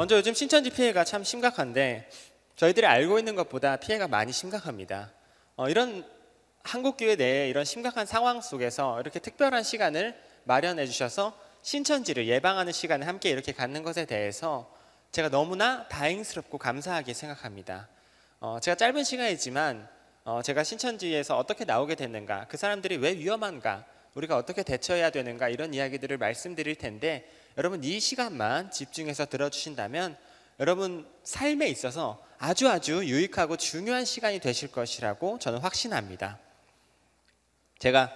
먼저 요즘 신천지 피해가 참 심각한데 저희들이 알고 있는 것보다 피해가 많이 심각합니다. 어, 이런 한국 교회 내에 이런 심각한 상황 속에서 이렇게 특별한 시간을 마련해 주셔서 신천지를 예방하는 시간을 함께 이렇게 갖는 것에 대해서 제가 너무나 다행스럽고 감사하게 생각합니다. 어, 제가 짧은 시간이지만 어, 제가 신천지에서 어떻게 나오게 됐는가, 그 사람들이 왜 위험한가, 우리가 어떻게 대처해야 되는가 이런 이야기들을 말씀드릴 텐데 여러분 이 시간만 집중해서 들어주신다면 여러분 삶에 있어서 아주 아주 유익하고 중요한 시간이 되실 것이라고 저는 확신합니다. 제가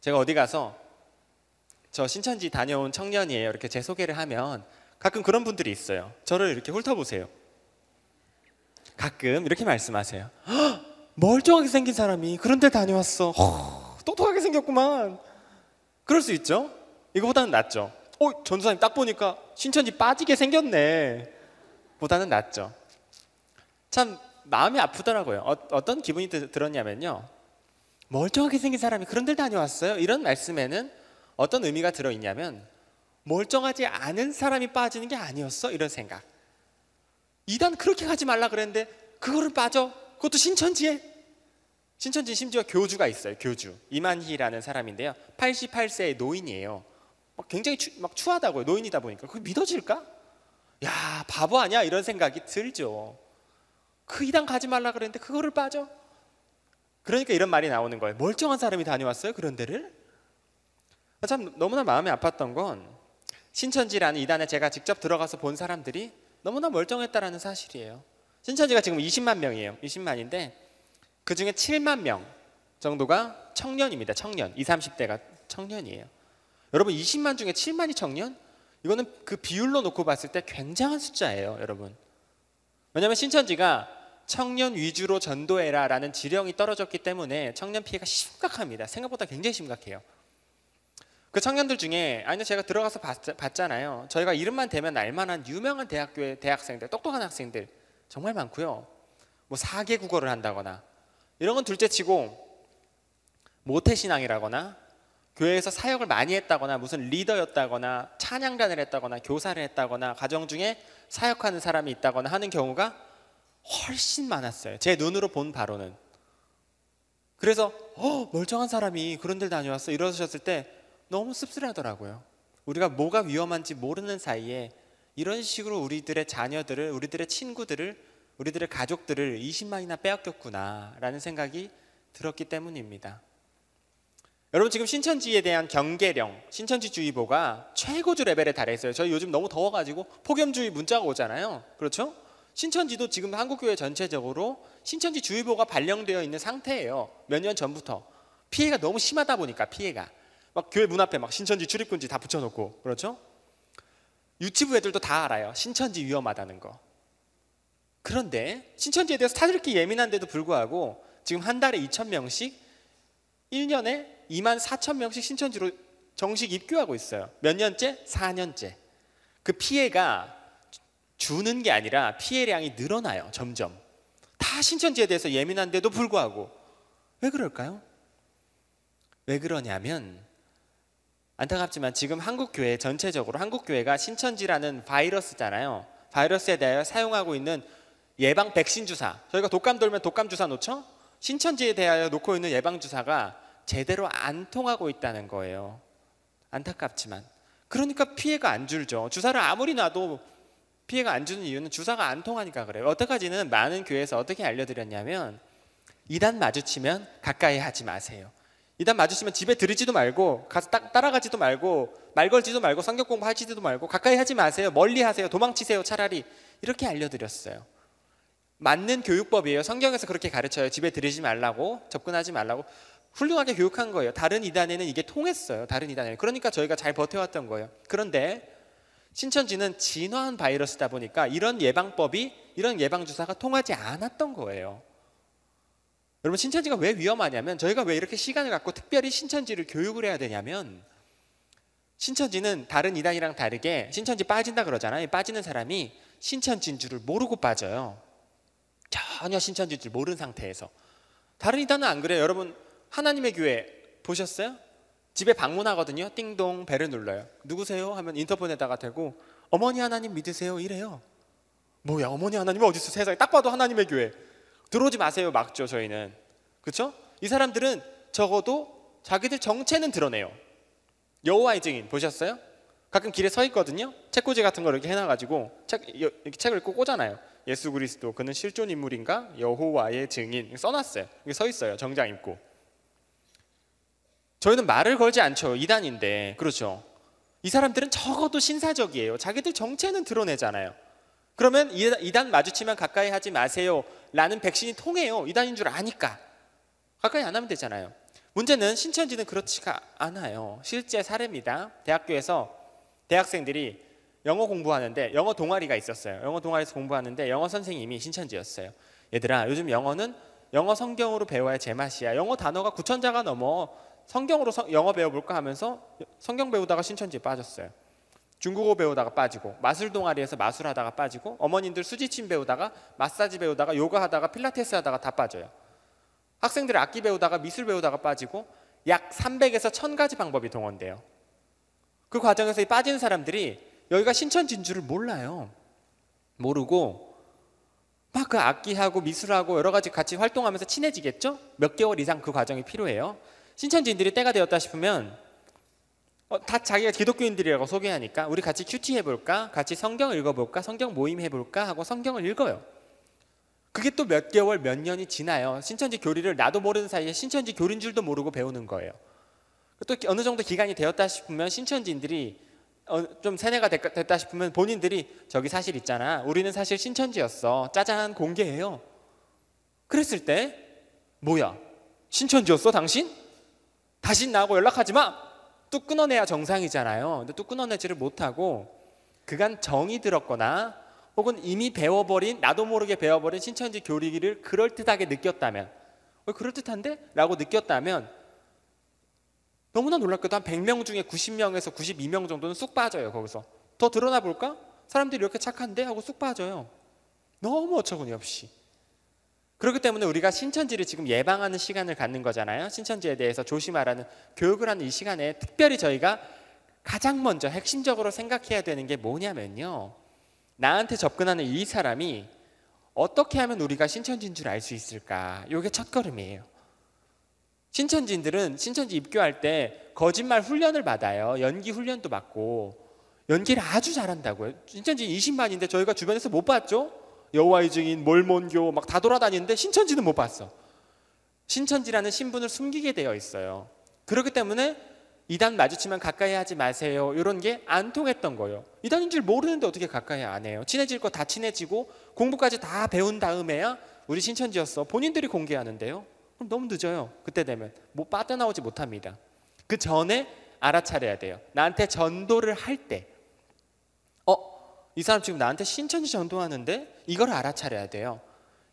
제가 어디 가서 저 신천지 다녀온 청년이에요. 이렇게 제 소개를 하면 가끔 그런 분들이 있어요. 저를 이렇게 훑어보세요. 가끔 이렇게 말씀하세요. "헉, 멀쩡하게 생긴 사람이 그런 데 다녀왔어. 허, 똑똑하게 생겼구만. 그럴 수 있죠. 이거보다는 낫죠. 어, 전도사님 딱 보니까 신천지 빠지게 생겼네. 보다는 낫죠. 참 마음이 아프더라고요. 어, 떤 기분이 드, 들었냐면요. 멀쩡하게 생긴 사람이 그런 데 다녀왔어요. 이런 말씀에는 어떤 의미가 들어있냐면 멀쩡하지 않은 사람이 빠지는 게 아니었어 이런 생각. 이단 그렇게 가지 말라 그랬는데 그거를 빠져. 그것도 신천지에. 신천지 심지어 교주가 있어요. 교주 이만희라는 사람인데요. 88세의 노인이에요. 막 굉장히 추, 막 추하다고요. 노인이다 보니까 그게 믿어질까? 야 바보 아니야 이런 생각이 들죠. 그 이단 가지 말라 그랬는데 그거를 빠져. 그러니까 이런 말이 나오는 거예요. 멀쩡한 사람이 다녀왔어요 그런 데를. 참 너무나 마음이 아팠던 건 신천지라는 이단에 제가 직접 들어가서 본 사람들이 너무나 멀쩡했다라는 사실이에요. 신천지가 지금 20만 명이에요. 20만인데 그 중에 7만 명 정도가 청년입니다. 청년. 20, 30대가 청년이에요. 여러분 20만 중에 7만이 청년? 이거는 그 비율로 놓고 봤을 때 굉장한 숫자예요, 여러분. 왜냐하면 신천지가 청년 위주로 전도해라라는 지령이 떨어졌기 때문에 청년 피해가 심각합니다. 생각보다 굉장히 심각해요. 그 청년들 중에 아니 제가 들어가서 봤, 잖아요 저희가 이름만 대면 알만한 유명한 대학교의 대학생들, 똑똑한 학생들 정말 많고요. 뭐 사계 국어를 한다거나 이런 건 둘째치고 모태 신앙이라거나 교회에서 사역을 많이 했다거나 무슨 리더였다거나 찬양단을 했다거나 교사를 했다거나 가정 중에 사역하는 사람이 있다거나 하는 경우가 훨씬 많았어요. 제 눈으로 본 바로는. 그래서 어, 멀쩡한 사람이 그런 데 다녀왔어 이러셨을 때 너무 씁쓸하더라고요. 우리가 뭐가 위험한지 모르는 사이에 이런 식으로 우리들의 자녀들을, 우리들의 친구들을, 우리들의 가족들을 20만이나 빼앗겼구나라는 생각이 들었기 때문입니다. 여러분 지금 신천지에 대한 경계령, 신천지주의보가 최고조 레벨에 달해 있어요. 저희 요즘 너무 더워가지고 폭염주의 문자가 오잖아요. 그렇죠? 신천지도 지금 한국교회 전체적으로 신천지주의보가 발령되어 있는 상태예요. 몇 년 전부터 피해가 너무 심하다 보니까 피해가. 막 교회 문 앞에 막 신천지 출입금지 다 붙여놓고 그렇죠? 유치부 애들도 다 알아요. 신천지 위험하다는 거. 그런데 신천지에 대해서 타들기 예민한데도 불구하고 지금 한 달에 2천 명씩 1년에 2만 4천 명씩 신천지로 정식 입교하고 있어요. 몇 년째? 4년째. 그 피해가 주는 게 아니라 피해량이 늘어나요. 점점. 다 신천지에 대해서 예민한데도 불구하고 왜 그럴까요? 왜 그러냐면 안타깝지만 지금 한국 교회 전체적으로 한국 교회가 신천지라는 바이러스잖아요. 바이러스에 대하여 사용하고 있는 예방 백신 주사. 저희가 독감 돌면 독감 주사 놓죠? 신천지에 대하여 놓고 있는 예방 주사가 제대로 안 통하고 있다는 거예요. 안타깝지만. 그러니까 피해가 안 줄죠. 주사를 아무리 놔도 피해가 안 주는 이유는 주사가 안 통하니까 그래요. 어떡하지는 많은 교회에서 어떻게 알려드렸냐면 이단 마주치면 가까이 하지 마세요. 이단 마주치면 집에 들이지도 말고 가서 따, 따라가지도 말고 말 걸지도 말고 성경 공부하지도 말고 가까이 하지 마세요. 멀리 하세요. 도망치세요. 차라리 이렇게 알려드렸어요. 맞는 교육법이에요. 성경에서 그렇게 가르쳐요. 집에 들이지 말라고 접근하지 말라고 훌륭하게 교육한 거예요. 다른 이단에는 이게 통했어요. 다른 이단에 그러니까 저희가 잘 버텨왔던 거예요. 그런데 신천지는 진화한 바이러스다 보니까 이런 예방법이 이런 예방 주사가 통하지 않았던 거예요. 여러분 신천지가 왜 위험하냐면 저희가 왜 이렇게 시간을 갖고 특별히 신천지를 교육을 해야 되냐면 신천지는 다른 이단이랑 다르게 신천지 빠진다 그러잖아요. 빠지는 사람이 신천지인 줄을 모르고 빠져요. 전혀 신천지인 줄 모르는 상태에서. 다른 이단은 안 그래요. 여러분 하나님의 교회 보셨어요? 집에 방문하거든요. 띵동 벨을 눌러요. 누구세요? 하면 인터폰에다가 대고 어머니 하나님 믿으세요 이래요. 뭐야 어머니 하나님이 어디 있어 세상에 딱 봐도 하나님의 교회 들어오지 마세요 막죠 저희는 그렇죠? 이 사람들은 적어도 자기들 정체는 드러내요. 여호와의 증인 보셨어요? 가끔 길에 서 있거든요. 책꽂이 같은 거 이렇게 해놔가지고 책 이렇게 책을 꽂아놔요. 예수 그리스도 그는 실존 인물인가 여호와의 증인 써놨어요. 이게 서 있어요. 정장 입고. 저희는 말을 걸지 않죠. 이단인데 그렇죠. 이 사람들은 적어도 신사적이에요. 자기들 정체는 드러내잖아요. 그러면 이단 마주치면 가까이 하지 마세요. 라는 백신이 통해요. 이단인 줄 아니까. 가까이 안 하면 되잖아요. 문제는 신천지는 그렇지가 않아요. 실제 사례입니다. 대학교에서 대학생들이 영어 공부하는데 영어 동아리가 있었어요. 영어 동아리에서 공부하는데 영어 선생님이 신천지였어요. 얘들아, 요즘 영어는 영어 성경으로 배워야 제맛이야. 영어 단어가 9천자가 넘어. 성경으로 서, 영어 배워볼까 하면서 성경 배우다가 신천지에 빠졌어요. 중국어 배우다가 빠지고 마술 동아리에서 마술하다가 빠지고 어머님들 수지침 배우다가 마사지 배우다가 요가 하다가 필라테스 하다가 다 빠져요. 학생들 악기 배우다가 미술 배우다가 빠지고 약 300에서 1000가지 방법이 동원돼요. 그 과정에서 빠진 사람들이 여기가 신천 진 주를 몰라요. 모르고 막 그 악기하고 미술하고 여러 가지 같이 활동하면서 친해지겠죠? 몇 개월 이상 그 과정이 필요해요. 신천지인들이 때가 되었다 싶으면 어, 다 자기가 기독교인들이라고 소개하니까 우리 같이 큐티 해볼까? 같이 성경 읽어볼까? 성경 모임 해볼까? 하고 성경을 읽어요. 그게 또 몇 개월, 몇 년이 지나요. 신천지 교리를 나도 모르는 사이에 신천지 교리인 줄도 모르고 배우는 거예요. 또 어느 정도 기간이 되었다 싶으면 신천지인들이 어, 좀 세뇌가 됐다 싶으면 본인들이 저기 사실 있잖아. 우리는 사실 신천지였어. 짜잔 공개해요. 그랬을 때 뭐야? 신천지였어 당신? 다시 나하고 연락하지 마. 뚝 끊어내야 정상이잖아요. 근데 뚝 끊어내지를 못하고 그간 정이 들었거나 혹은 이미 배워버린 나도 모르게 배워버린 신천지 교리를 그럴듯하게 느꼈다면 어, 그럴듯한데? 라고 느꼈다면 너무나 놀랍게도 한 100명 중에 90명에서 92명 정도는 쑥 빠져요 거기서 더 드러나 볼까? 사람들이 이렇게 착한데? 하고 쑥 빠져요 너무 어처구니 없이 그렇기 때문에 우리가 신천지를 지금 예방하는 시간을 갖는 거잖아요 신천지에 대해서 조심하라는 교육을 하는 이 시간에 특별히 저희가 가장 먼저 핵심적으로 생각해야 되는 게 뭐냐면요 나한테 접근하는 이 사람이 어떻게 하면 우리가 신천지인 줄 알 수 있을까? 이게 첫 걸음이에요. 신천지인들은 신천지 입교할 때 거짓말 훈련을 받아요. 연기 훈련도 받고 연기를 아주 잘한다고요. 신천지 20만인데 저희가 주변에서 못 봤죠? 여호와의 증인, 몰몬교 막 다 돌아다니는데 신천지는 못 봤어. 신천지라는 신분을 숨기게 되어 있어요. 그렇기 때문에 이단 마주치면 가까이 하지 마세요. 이런 게 안 통했던 거예요. 이단인 줄 모르는데 어떻게 가까이 안 해요? 친해질 거 다 친해지고 공부까지 다 배운 다음에야 우리 신천지였어. 본인들이 공개하는데요. 그럼 너무 늦어요. 그때 되면 뭐 빠져나오지 못합니다. 그 전에 알아차려야 돼요. 나한테 전도를 할 때, 어, 이 사람 지금 나한테 신천지 전도하는데 이걸 알아차려야 돼요.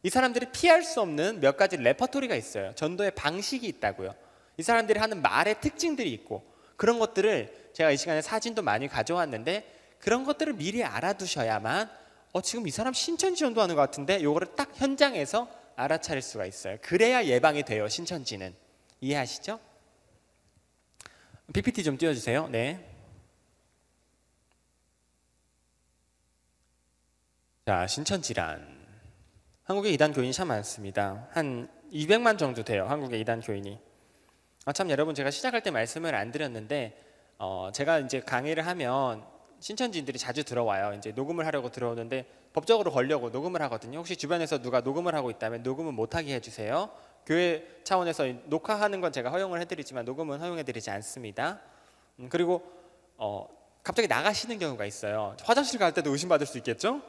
이 사람들이 피할 수 없는 몇 가지 레퍼토리가 있어요. 전도의 방식이 있다고요. 이 사람들이 하는 말의 특징들이 있고 그런 것들을 제가 이 시간에 사진도 많이 가져왔는데 그런 것들을 미리 알아두셔야만 어 지금 이 사람 신천지 전도하는 것 같은데 요거를 딱 현장에서 알아차릴 수가 있어요. 그래야 예방이 돼요. 신천지는 이해하시죠? PPT 좀 띄워주세요. 네. 자 신천지란 한국에 이단 교인이 참 많습니다. 한 200만 정도 돼요. 한국에 이단 교인이. 아, 참 여러분 제가 시작할 때 말씀을 안 드렸는데 어, 제가 이제 강의를 하면 신천지인들이 자주 들어와요. 이제 녹음을 하려고 들어오는데 법적으로 걸려고 녹음을 하거든요. 혹시 주변에서 누가 녹음을 하고 있다면 녹음은 못하게 해주세요. 교회 차원에서 녹화하는 건 제가 허용을 해드리지만 녹음은 허용해드리지 않습니다. 음, 그리고 어, 갑자기 나가시는 경우가 있어요. 화장실 갈 때도 의심받을 수 있겠죠?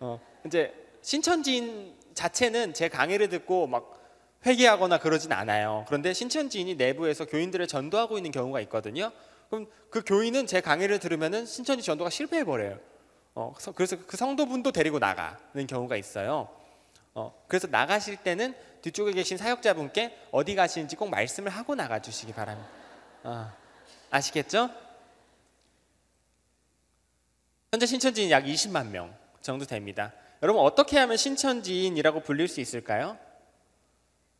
어, 이제 신천지인 자체는 제 강의를 듣고 막 회개하거나 그러진 않아요. 그런데 신천지인이 내부에서 교인들을 전도하고 있는 경우가 있거든요. 그럼 그 교인은 제 강의를 들으면은 신천지 전도가 실패해 버려요. 어, 그래서 그 성도분도 데리고 나가는 경우가 있어요. 어, 그래서 나가실 때는 뒤쪽에 계신 사역자분께 어디 가시는지 꼭 말씀을 하고 나가 주시기 바랍니다. 어, 아시겠죠? 현재 신천지인 약 20만 명 정도 됩니다. 여러분 어떻게 하면 신천지인이라고 불릴 수 있을까요?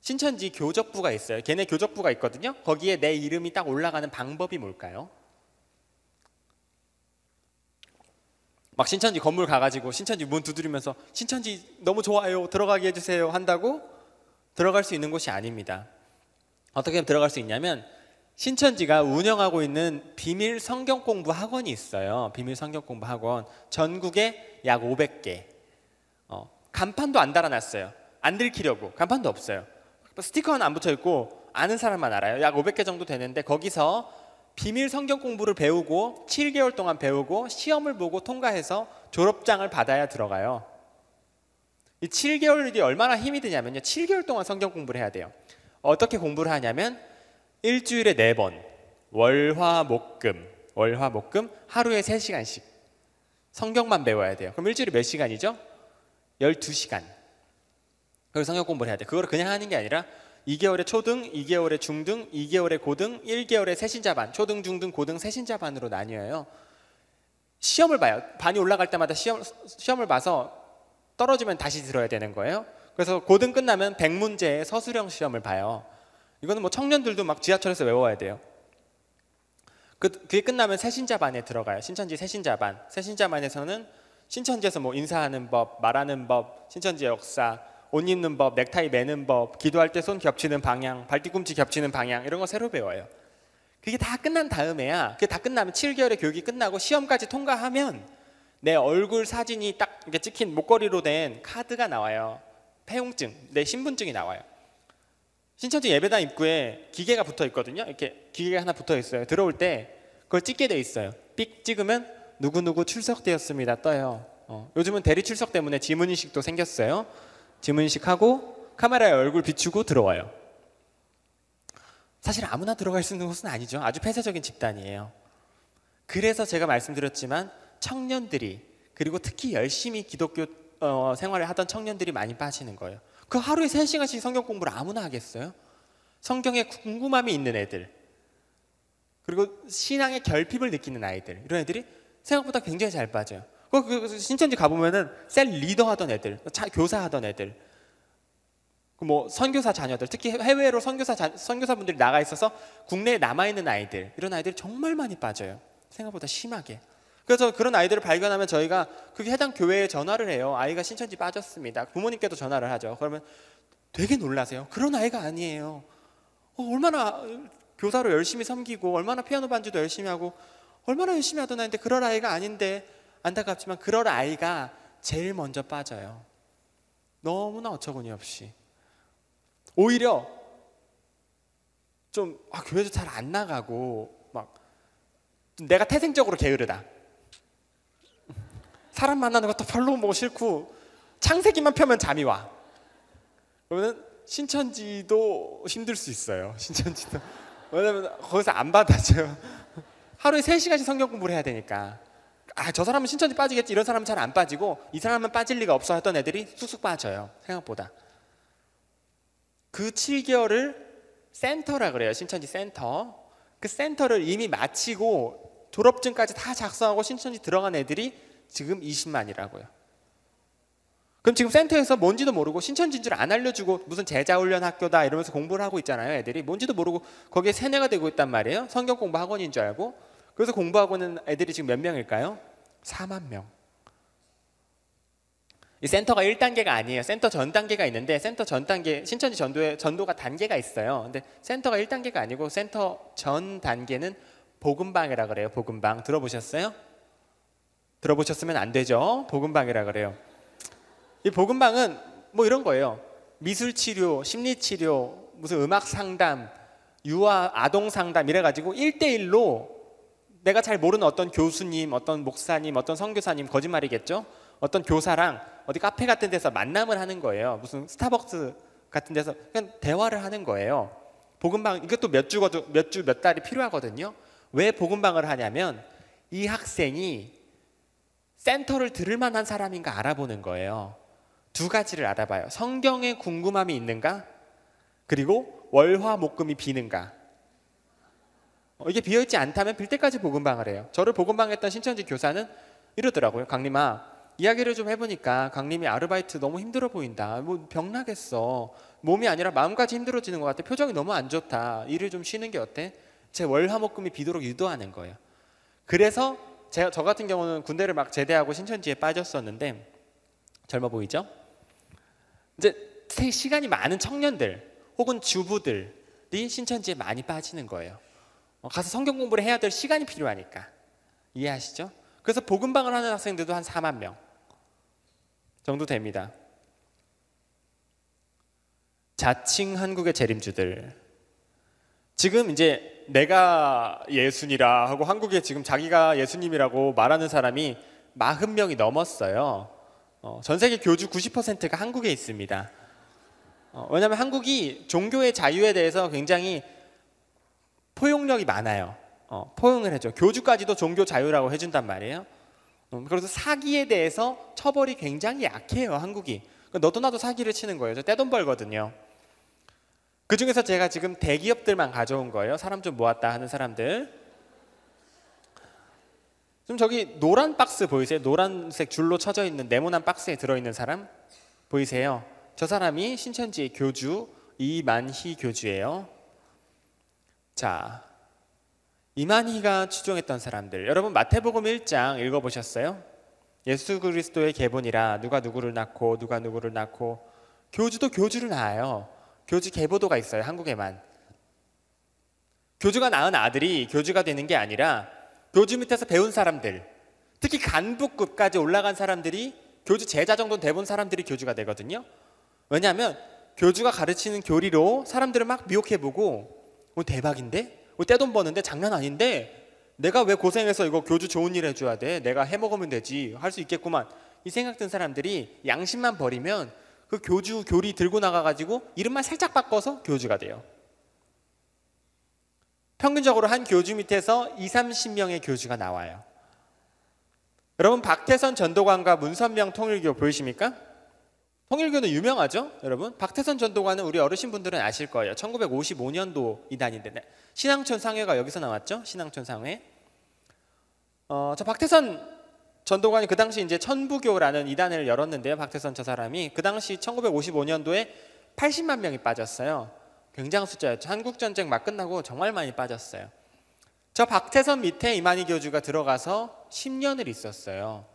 신천지 교적부가 있어요. 걔네 교적부가 있거든요. 거기에 내 이름이 딱 올라가는 방법이 뭘까요? 막 신천지 건물 가가지고 신천지 문 두드리면서 신천지 너무 좋아요 들어가게 해주세요 한다고 들어갈 수 있는 곳이 아닙니다. 어떻게 들어갈 수 있냐면 신천지가 운영하고 있는 비밀 성경 공부 학원이 있어요. 비밀 성경 공부 학원 전국에 약 500개. 어, 간판도 안 달아놨어요. 안 들키려고 간판도 없어요. 스티커는 안 붙어 있고 아는 사람만 알아요. 약 500개 정도 되는데 거기서 비밀 성경 공부를 배우고 7개월 동안 배우고 시험을 보고 통과해서 졸업장을 받아야 들어가요. 이 7개월이 얼마나 힘이 드냐면요. 7개월 동안 성경 공부를 해야 돼요. 어떻게 공부를 하냐면 일주일에 4번 월화 목금 월화 목금 하루에 3시간씩 성경만 배워야 돼요. 그럼 일주일에 몇 시간이죠? 12시간. 그리고 성경 공부를 해야 돼. 그거를 그냥 하는 게 아니라 2개월에 초등, 2개월에 중등, 2개월에 고등, 1개월에 새신자반, 초등, 중등, 고등, 새신자반으로 나뉘어요. 시험을 봐요. 반이 올라갈 때마다 시험, 시험을 봐서 떨어지면 다시 들어야 되는 거예요. 그래서 고등 끝나면 100문제의 서술형 시험을 봐요. 이거는 뭐 청년들도 막 지하철에서 외워야 돼요. 그, 그게 끝나면 새신자반에 들어가요. 신천지 새신자반. 새신자반에서는 신천지에서 뭐 인사하는 법, 말하는 법, 신천지의 역사, 옷 입는 법, 넥타이 매는 법, 기도할 때 손 겹치는 방향, 발 뒤꿈치 겹치는 방향 이런 거 새로 배워요. 그게 다 끝난 다음에야 그게 다 끝나면 7개월의 교육이 끝나고 시험까지 통과하면 내 얼굴 사진이 딱 이렇게 찍힌 목걸이로 된 카드가 나와요. 폐용증, 내 신분증이 나와요. 신천지 예배당 입구에 기계가 붙어 있거든요. 이렇게 기계가 하나 붙어 있어요. 들어올 때 그걸 찍게 돼 있어요. 삑 찍으면 누구 누구 출석되었습니다 떠요. 어. 요즘은 대리 출석 때문에 지문 인식도 생겼어요. 지문 인식하고 카메라에 얼굴 비추고 들어와요. 사실 아무나 들어갈 수 있는 곳은 아니죠. 아주 폐쇄적인 집단이에요. 그래서 제가 말씀드렸지만 청년들이 그리고 특히 열심히 기독교 어, 생활을 하던 청년들이 많이 빠지는 거예요. 그 하루에 3시간씩 성경 공부를 아무나 하겠어요? 성경에 궁금함이 있는 애들 그리고 신앙의 결핍을 느끼는 아이들 이런 애들이 생각보다 굉장히 잘 빠져요. 그, 그 신천지 가보면은 셀 리더 하던 애들, 교사 하던 애들, 그뭐 선교사 자녀들, 특히 해외로 선교사 자, 선교사분들이 나가 있어서 국내에 남아 있는 아이들 이런 아이들이 정말 많이 빠져요. 생각보다 심하게. 그래서 그런 아이들을 발견하면 저희가 그게 해당 교회에 전화를 해요. 아이가 신천지 빠졌습니다. 부모님께도 전화를 하죠. 그러면 되게 놀라세요. 그런 아이가 아니에요. 어, 얼마나 교사로 열심히 섬기고 얼마나 피아노 반주도 열심히 하고 얼마나 열심히 하던 아이인데 그럴 아이가 아닌데 안타깝지만 그럴 아이가 제일 먼저 빠져요. 너무나 어처구니 없이. 오히려 좀 아, 교회도 잘 안 나가고 막 내가 태생적으로 게으르다. 사람 만나는 것도 별로 뭐 싫고 창세기만 펴면 잠이 와. 그러면 신천지도 힘들 수 있어요. 신천지도 왜냐면 거기서 안 받아줘요. 하루에 3시간씩 성경 공부를 해야 되니까. 아, 저 사람은 신천지 빠지겠지. 이런 사람은 잘 안 빠지고 이 사람은 빠질 리가 없어 했던 애들이 쑥쑥 빠져요. 생각보다. 그 7개월을 센터라 그래요. 신천지 센터. 그 센터를 이미 마치고 졸업증까지 다 작성하고 신천지 들어간 애들이 지금 20만이라고요. 그럼 지금 센터에서 뭔지도 모르고 신천지인 줄 안 알려주고 무슨 제자 훈련 학교다 이러면서 공부를 하고 있잖아요. 애들이 뭔지도 모르고 거기에 세뇌가 되고 있단 말이에요. 성경 공부 학원인 줄 알고. 그래서 공부하고 있는 애들이 지금 몇 명일까요? 4만 명. 이 센터가 1단계가 아니에요. 센터 전 단계가 있는데 센터 전 단계 신천지 전도에 전도가 단계가 있어요. 근데 센터가 1단계가 아니고 센터 전 단계는 복음방이라 그래요. 복음방 들어보셨어요? 들어보셨으면 안 되죠. 복음방이라 그래요. 이 복음방은 뭐 이런 거예요. 미술 치료, 심리 치료, 무슨 음악 상담, 유아 아동 상담 이래 가지고 1대1로 내가 잘 모르는 어떤 교수님, 어떤 목사님, 어떤 선교사님 거짓말이겠죠? 어떤 교사랑 어디 카페 같은 데서 만남을 하는 거예요. 무슨 스타벅스 같은 데서 그냥 대화를 하는 거예요. 복음방 이것도 몇 주거든 몇주 몇 달이 필요하거든요. 왜 복음방을 하냐면 이 학생이 센터를 들을 만한 사람인가 알아보는 거예요. 두 가지를 알아봐요. 성경에 궁금함이 있는가? 그리고 월화 목금이 비는가? 어, 이게 비어있지 않다면 빌 때까지 복음방을 해요. 저를 복음방했던 신천지 교사는 이러더라고요. 강림아, 이야기를 좀 해보니까 강림이 아르바이트 너무 힘들어 보인다. 뭐 병나겠어. 몸이 아니라 마음까지 힘들어지는 것 같아. 표정이 너무 안 좋다. 일을 좀 쉬는 게 어때? 제 월화목금이 비도록 유도하는 거예요. 그래서 제, 저 같은 경우는 군대를 막 제대하고 신천지에 빠졌었는데 젊어 보이죠? 이제 시간이 많은 청년들 혹은 주부들이 신천지에 많이 빠지는 거예요. 어, 가서 성경 공부를 해야 될 시간이 필요하니까 이해하시죠? 그래서 복음방을 하는 학생들도 한 4만 명 정도 됩니다. 자칭 한국의 재림주들 지금 이제 내가 예수니라 하고 한국에 지금 자기가 예수님이라고 말하는 사람이 40명이 넘었어요. 어, 전 세계 교주 90%가 한국에 있습니다. 어, 왜냐하면 한국이 종교의 자유에 대해서 굉장히 포용력이 많아요. 어, 포용을 해줘. 교주까지도 종교 자유라고 해준단 말이에요. 음, 그래서 사기에 대해서 처벌이 굉장히 약해요. 한국이. 그러니까 너도 나도 사기를 치는 거예요. 저 떼돈 벌거든요. 그 중에서 제가 지금 대기업들만 가져온 거예요. 사람 좀 모았다 하는 사람들. 좀 저기 노란 박스 보이세요? 노란색 줄로 쳐져 있는 네모난 박스에 들어있는 사람 보이세요? 저 사람이 신천지의 교주 이만희 교주예요. 자, 이만희가 추종했던 사람들. 여러분 마태복음 1장 읽어보셨어요? 예수 그리스도의 계본이라 누가 누구를 낳고 누가 누구를 낳고 교주도 교주를 낳아요. 교주 계보도가 있어요. 한국에만. 교주가 낳은 아들이 교주가 되는 게 아니라 교주 밑에서 배운 사람들, 특히 간부급까지 올라간 사람들이 교주 제자 정도 돼본 사람들이 교주가 되거든요. 왜냐하면 교주가 가르치는 교리로 사람들을 막 미혹해보고 뭐 대박인데? 뭐 떼돈 버는데 장난 아닌데? 내가 왜 고생해서 이거 교주 좋은 일 해줘야 돼? 내가 해먹으면 되지. 할 수 있겠구만. 이 생각 든 사람들이 양심만 버리면 그 교주 교리 들고 나가가지고 이름만 살짝 바꿔서 교주가 돼요. 평균적으로 한 교주 밑에서 2, 30명의 교주가 나와요. 여러분 박태선 전도관과 문선명 통일교 보이십니까? 통일교는 유명하죠, 여러분. 박태선 전도관은 우리 어르신분들은 아실 거예요. 1955년도 이단인데 신앙촌 상회가 여기서 나왔죠, 신앙촌 상회. 어, 저 박태선 전도관이 그 당시 이제 천부교라는 이단을 열었는데요. 박태선 저 사람이 그 당시 1955년도에 80만 명이 빠졌어요. 굉장한 숫자였죠. 한국 전쟁 막 끝나고 정말 많이 빠졌어요. 저 박태선 밑에 이만희 교주가 들어가서 10년을 있었어요.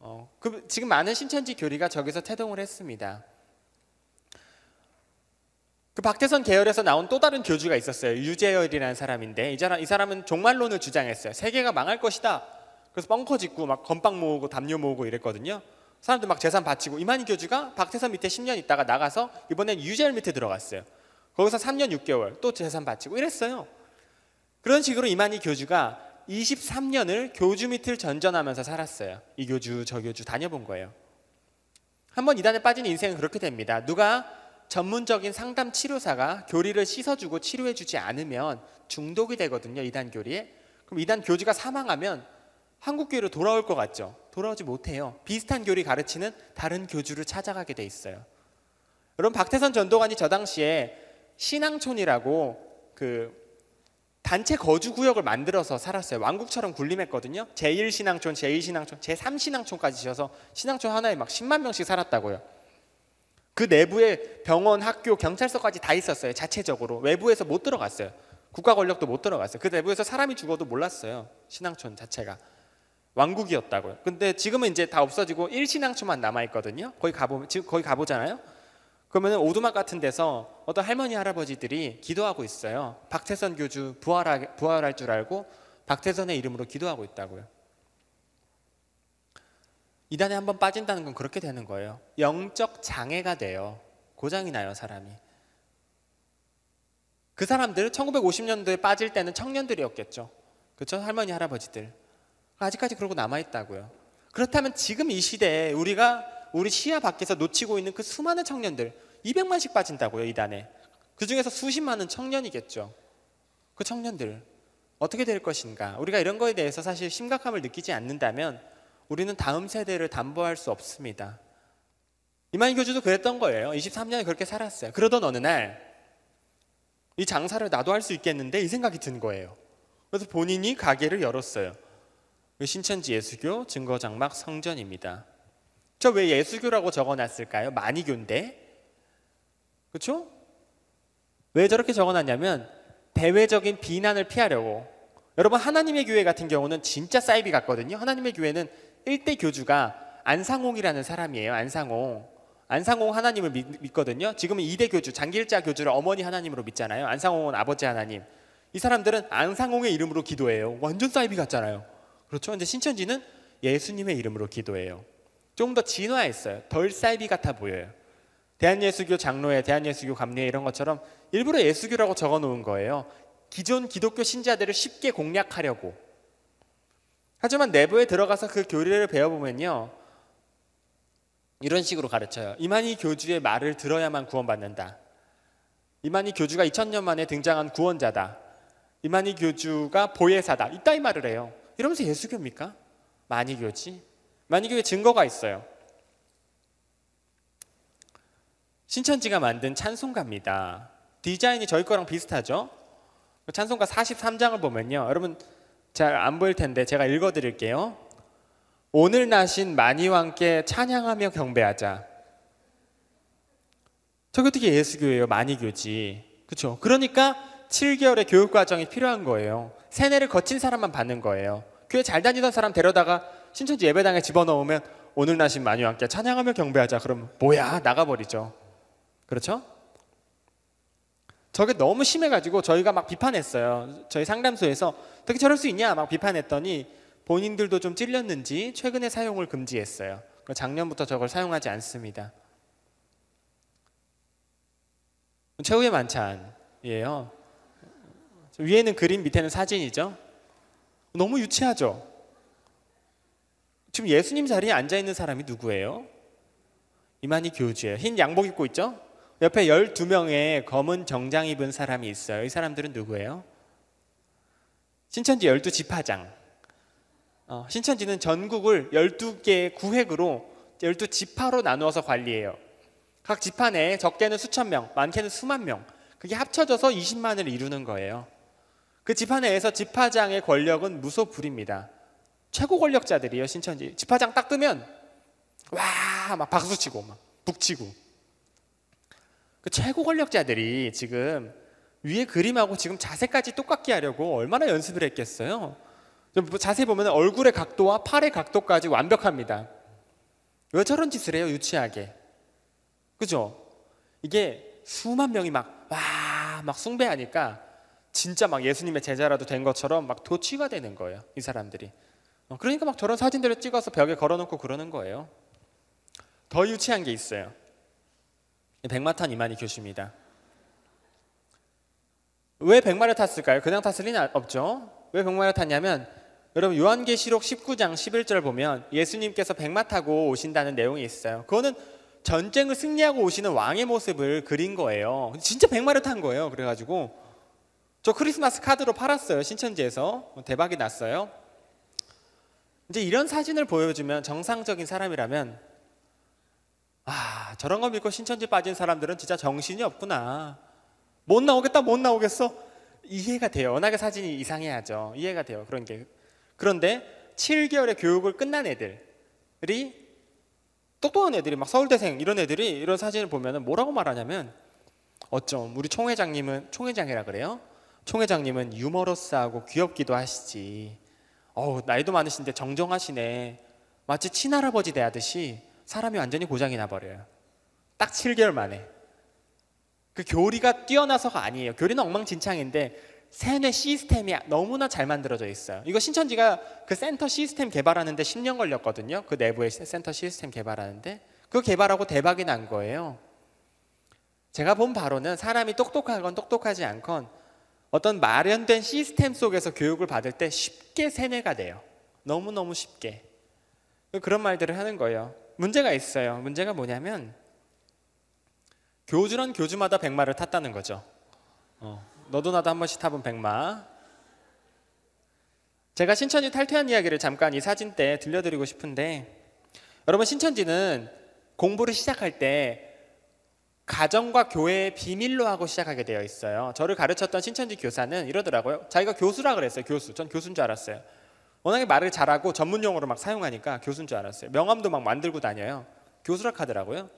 어, 그, 지금 많은 신천지 교리가 저기서 태동을 했습니다. 그 박태선 계열에서 나온 또 다른 교주가 있었어요. 유재열이라는 사람인데 이 사람 이 사람은 종말론을 주장했어요. 세계가 망할 것이다. 그래서 뻥커 짓고 막 건빵 모으고 담요 모으고 이랬거든요. 사람들 막 재산 바치고 이만희 교주가 박태선 밑에 10년 있다가 나가서 이번엔 유재열 밑에 들어갔어요. 거기서 3년 6개월 또 재산 바치고 이랬어요. 그런 식으로 이만희 교주가 23년을 교주 밑을 전전하면서 살았어요. 이 교주 저 교주 다녀본 거예요. 한번 이단에 빠진 인생은 그렇게 됩니다. 누가 전문적인 상담 치료사가 교리를 씻어주고 치료해주지 않으면 중독이 되거든요. 이단 교리에. 그럼 이단 교주가 사망하면 한국 교회로 돌아올 것 같죠? 돌아오지 못해요. 비슷한 교리 가르치는 다른 교주를 찾아가게 돼 있어요. 여러분 박태선 전도관이 저 당시에 신앙촌이라고 그 단체 거주 구역을 만들어서 살았어요. 왕국처럼 군림했거든요. 제1신앙촌, 제2신앙촌, 제3신앙촌까지 지어서 신앙촌 하나에 막 10만 명씩 살았다고요. 그 내부에 병원, 학교, 경찰서까지 다 있었어요. 자체적으로. 외부에서 못 들어갔어요. 국가 권력도 못 들어갔어요. 그 내부에서 사람이 죽어도 몰랐어요. 신앙촌 자체가. 왕국이었다고요. 근데 지금은 이제 다 없어지고 1신앙초만 남아 있거든요. 거기 가보 지금 거기 가보잖아요. 그러면 오두막 같은 데서 어떤 할머니 할아버지들이 기도하고 있어요. 박태선 교주 부활하, 부활할 줄 알고 박태선의 이름으로 기도하고 있다고요. 이단에 한번 빠진다는 건 그렇게 되는 거예요. 영적 장애가 돼요. 고장이 나요, 사람이. 그 사람들 1950년도에 빠질 때는 청년들이었겠죠. 그렇죠? 할머니 할아버지들. 아직까지 그러고 남아 있다고요. 그렇다면 지금 이 시대에 우리가 우리 시야 밖에서 놓치고 있는 그 수많은 청년들 200만씩 빠진다고요 이단에. 그 중에서 수십만은 청년이겠죠. 그 청년들 어떻게 될 것인가? 우리가 이런 거에 대해서 사실 심각함을 느끼지 않는다면 우리는 다음 세대를 담보할 수 없습니다. 이만희 교주도 그랬던 거예요. 23년에 그렇게 살았어요. 그러던 어느 날 이 장사를 나도 할 수 있겠는데 이 생각이 든 거예요. 그래서 본인이 가게를 열었어요. 그 신천지 예수교 증거장막 성전입니다. 저 왜 예수교라고 적어놨을까요? 만이교인데, 그렇죠? 왜 저렇게 적어놨냐면 대외적인 비난을 피하려고. 여러분 하나님의 교회 같은 경우는 진짜 사이비 같거든요. 하나님의 교회는 일대 교주가 안상홍이라는 사람이에요. 안상홍. 안상홍 하나님을 믿, 거든요 지금은 이대 교주, 장길자 교주를 어머니 하나님으로 믿잖아요. 안상홍은 아버지 하나님. 이 사람들은 안상홍의 이름으로 기도해요. 완전 사이비 같잖아요. 그렇죠? 근데 신천지는 예수님의 이름으로 기도해요. 좀더 진화했어요. 덜 사이비 같아 보여요. 대한예수교 장로회, 대한예수교 감리회 이런 것처럼 일부러 예수교라고 적어 놓은 거예요. 기존 기독교 신자들을 쉽게 공략하려고. 하지만 내부에 들어가서 그 교리를 배워보면요. 이런 식으로 가르쳐요. 이만희 교주의 말을 들어야만 구원받는다. 이만희 교주가 2000년 만에 등장한 구원자다. 이만희 교주가 보혜사다. 이따위 말을 해요. 이러면서 예수교입니까? 만희교지. 만희교에 증거가 있어요. 신천지가 만든 찬송가입니다. 디자인이 저희 거랑 비슷하죠? 찬송가 43장을 보면요. 여러분 잘 안 보일 텐데 제가 읽어 드릴게요. 오늘 나신 함께 찬양하며 경배하자. 저게 어떻게 예수교예요? 만이교지. 그렇죠? 그러니까 7개월의 교육 과정이 필요한 거예요. 세뇌를 거친 사람만 받는 거예요. 교회 잘 다니던 사람 데려다가 신천지 예배당에 집어넣으면 오늘 나신 만이와 함께 찬양하며 경배하자. 그러면 뭐야? 나가버리죠. 그렇죠? 저게 너무 심해가지고 저희가 막 비판했어요. 저희 상담소에서 어떻게 저럴 수 있냐 막 비판했더니 본인들도 좀 찔렸는지 최근에 사용을 금지했어요. 작년부터 저걸 사용하지 않습니다. 최후의 만찬이에요. 위에는 그림, 밑에는 사진이죠. 너무 유치하죠. 지금 예수님 자리에 앉아 있는 사람이 누구예요? 이만희 교주예요. 흰 양복 입고 있죠? 옆에 12명의 검은 정장 입은 사람이 있어요. 이 사람들은 누구예요? 신천지 12지파장. 어, 신천지는 전국을 12개의 구획으로 12지파로 나누어서 관리해요. 각 지파 내에 적게는 수천 명, 많게는 수만 명. 그게 합쳐져서 20만을 이루는 거예요. 그 지파 내에서 지파장의 권력은 무소불입니다. 최고 권력자들이요, 신천지. 지파장 딱 뜨면 와, 막 박수 치고 막 북치고 그 최고 권력자들이 지금 위에 그림하고 지금 자세까지 똑같게 하려고 얼마나 연습을 했겠어요? 뭐 자세히 보면 얼굴의 각도와 팔의 각도까지 완벽합니다. 왜 저런 짓을 해요? 유치하게. 그죠? 이게 수만 명이 막, 와, 막 숭배하니까 진짜 막 예수님의 제자라도 된 것처럼 막 도취가 되는 거예요. 이 사람들이. 어, 그러니까 막 저런 사진들을 찍어서 벽에 걸어놓고 그러는 거예요. 더 유치한 게 있어요. 백마탄 이만희 교수입니다. 왜 백마를 탔을까요? 그냥 탔을 리는 없죠. 왜 백마를 탔냐면 여러분 요한계시록 19장 11절 보면 예수님께서 백마 타고 오신다는 내용이 있어요. 그거는 전쟁을 승리하고 오시는 왕의 모습을 그린 거예요. 진짜 백마를 탄 거예요. 그래가지고 저 크리스마스 카드로 팔았어요. 신천지에서 대박이 났어요. 이제 이런 사진을 보여주면 정상적인 사람이라면 아 저런 거 믿고 신천지 빠진 사람들은 진짜 정신이 없구나. 못 나오겠다 못 나오겠어. 이해가 돼요. 워낙에 사진이 이상해야죠. 이해가 돼요. 그런 게. 그런데 7개월의 교육을 끝난 애들이 똑똑한 애들이 막 서울대생 이런 애들이 이런 사진을 보면 뭐라고 말하냐면 어쩜 우리 총회장님은 총회장이라 그래요? 총회장님은 유머러스하고 귀엽기도 하시지. 어우 나이도 많으신데 정정하시네. 마치 친할아버지 대하듯이 사람이 완전히 고장이 나버려요. 딱 7개월 만에. 그 교리가 뛰어나서가 아니에요. 교리는 엉망진창인데 세뇌 시스템이 너무나 잘 만들어져 있어요. 이거 신천지가 그 센터 시스템 개발하는데 10년 걸렸거든요. 그 내부의 센터 시스템 개발하는데 그 개발하고 대박이 난 거예요. 제가 본 바로는 사람이 똑똑하건 똑똑하지 않건 어떤 마련된 시스템 속에서 교육을 받을 때 쉽게 세뇌가 돼요. 너무너무 쉽게. 그런 말들을 하는 거예요. 문제가 있어요. 문제가 뭐냐면 교주란 교주마다 백마를 탔다는 거죠. 어, 너도 나도 한 번씩 타본 백마. 제가 신천지 탈퇴한 이야기를 잠깐 이 사진 때 들려드리고 싶은데 여러분 신천지는 공부를 시작할 때 가정과 교회의 비밀로 하고 시작하게 되어 있어요. 저를 가르쳤던 신천지 교사는 이러더라고요. 자기가 교수라 그랬어요. 교수. 전 교수인 줄 알았어요. 워낙에 말을 잘하고 전문 용어로 막 사용하니까 교수인 줄 알았어요. 명함도 막 만들고 다녀요. 교수라 하더라고요.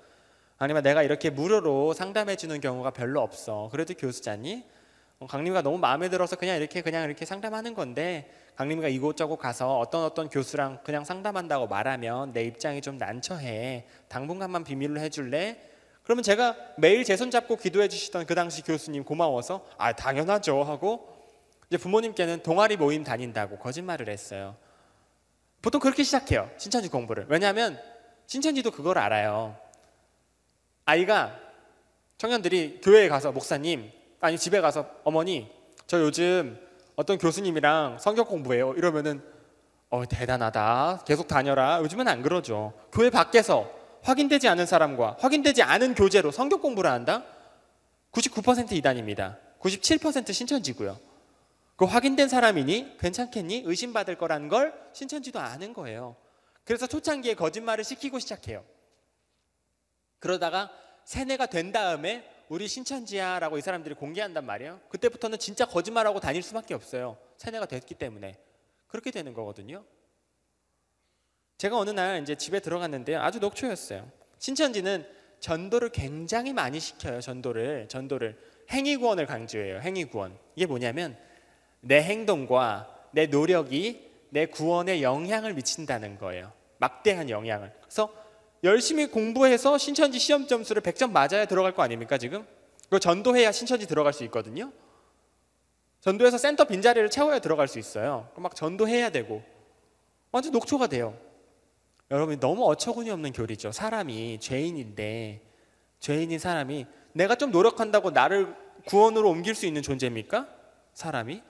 아니면 내가 이렇게 무료로 상담해 주는 경우가 별로 없어. 그래도 교수자니? 어, 강림이가 너무 마음에 들어서 그냥 이렇게 그냥 이렇게 상담하는 건데 강림이가 이곳저곳 가서 어떤 어떤 교수랑 그냥 상담한다고 말하면 내 입장이 좀 난처해. 당분간만 비밀로 해줄래? 그러면 제가 매일 제 손 잡고 기도해 주시던 그 당시 교수님 고마워서 아 당연하죠 하고 이제 부모님께는 동아리 모임 다닌다고 거짓말을 했어요. 보통 그렇게 시작해요. 신천지 공부를. 왜냐하면 신천지도 그걸 알아요. 아이가 청년들이 교회에 가서 목사님 아니 집에 가서 어머니 저 요즘 어떤 교수님이랑 성경 공부해요. 이러면은 어 대단하다. 계속 다녀라. 요즘은 안 그러죠. 교회 밖에서 확인되지 않은 사람과 확인되지 않은 교재로 성경 공부를 한다? 99% 이단입니다. 97% 신천지고요. 그 확인된 사람이니 괜찮겠니? 의심받을 거라는 걸 신천지도 아는 거예요. 그래서 초창기에 거짓말을 시키고 시작해요. 그러다가 세뇌가 된 다음에 우리 신천지야라고 이 사람들이 공개한단 말이에요. 그때부터는 진짜 거짓말하고 다닐 수밖에 없어요. 세뇌가 됐기 때문에 그렇게 되는 거거든요. 제가 어느 날 이제 집에 들어갔는데요. 아주 녹초였어요. 신천지는 전도를 굉장히 많이 시켜요. 전도를 전도를 행위 구원을 강조해요. 행위 구원. 이게 뭐냐면 내 행동과 내 노력이 내 구원에 영향을 미친다는 거예요. 막대한 영향을. 그래서 열심히 공부해서 신천지 시험 점수를 100점 맞아야 들어갈 거 아닙니까 지금? 그 전도해야 신천지 들어갈 수 있거든요. 전도해서 센터 빈자리를 채워야 들어갈 수 있어요. 막 전도해야 되고 완전 녹초가 돼요. 여러분 너무 어처구니 없는 교리죠. 사람이 죄인인데 죄인인 사람이 내가 좀 노력한다고 나를 구원으로 옮길 수 있는 존재입니까? 사람이?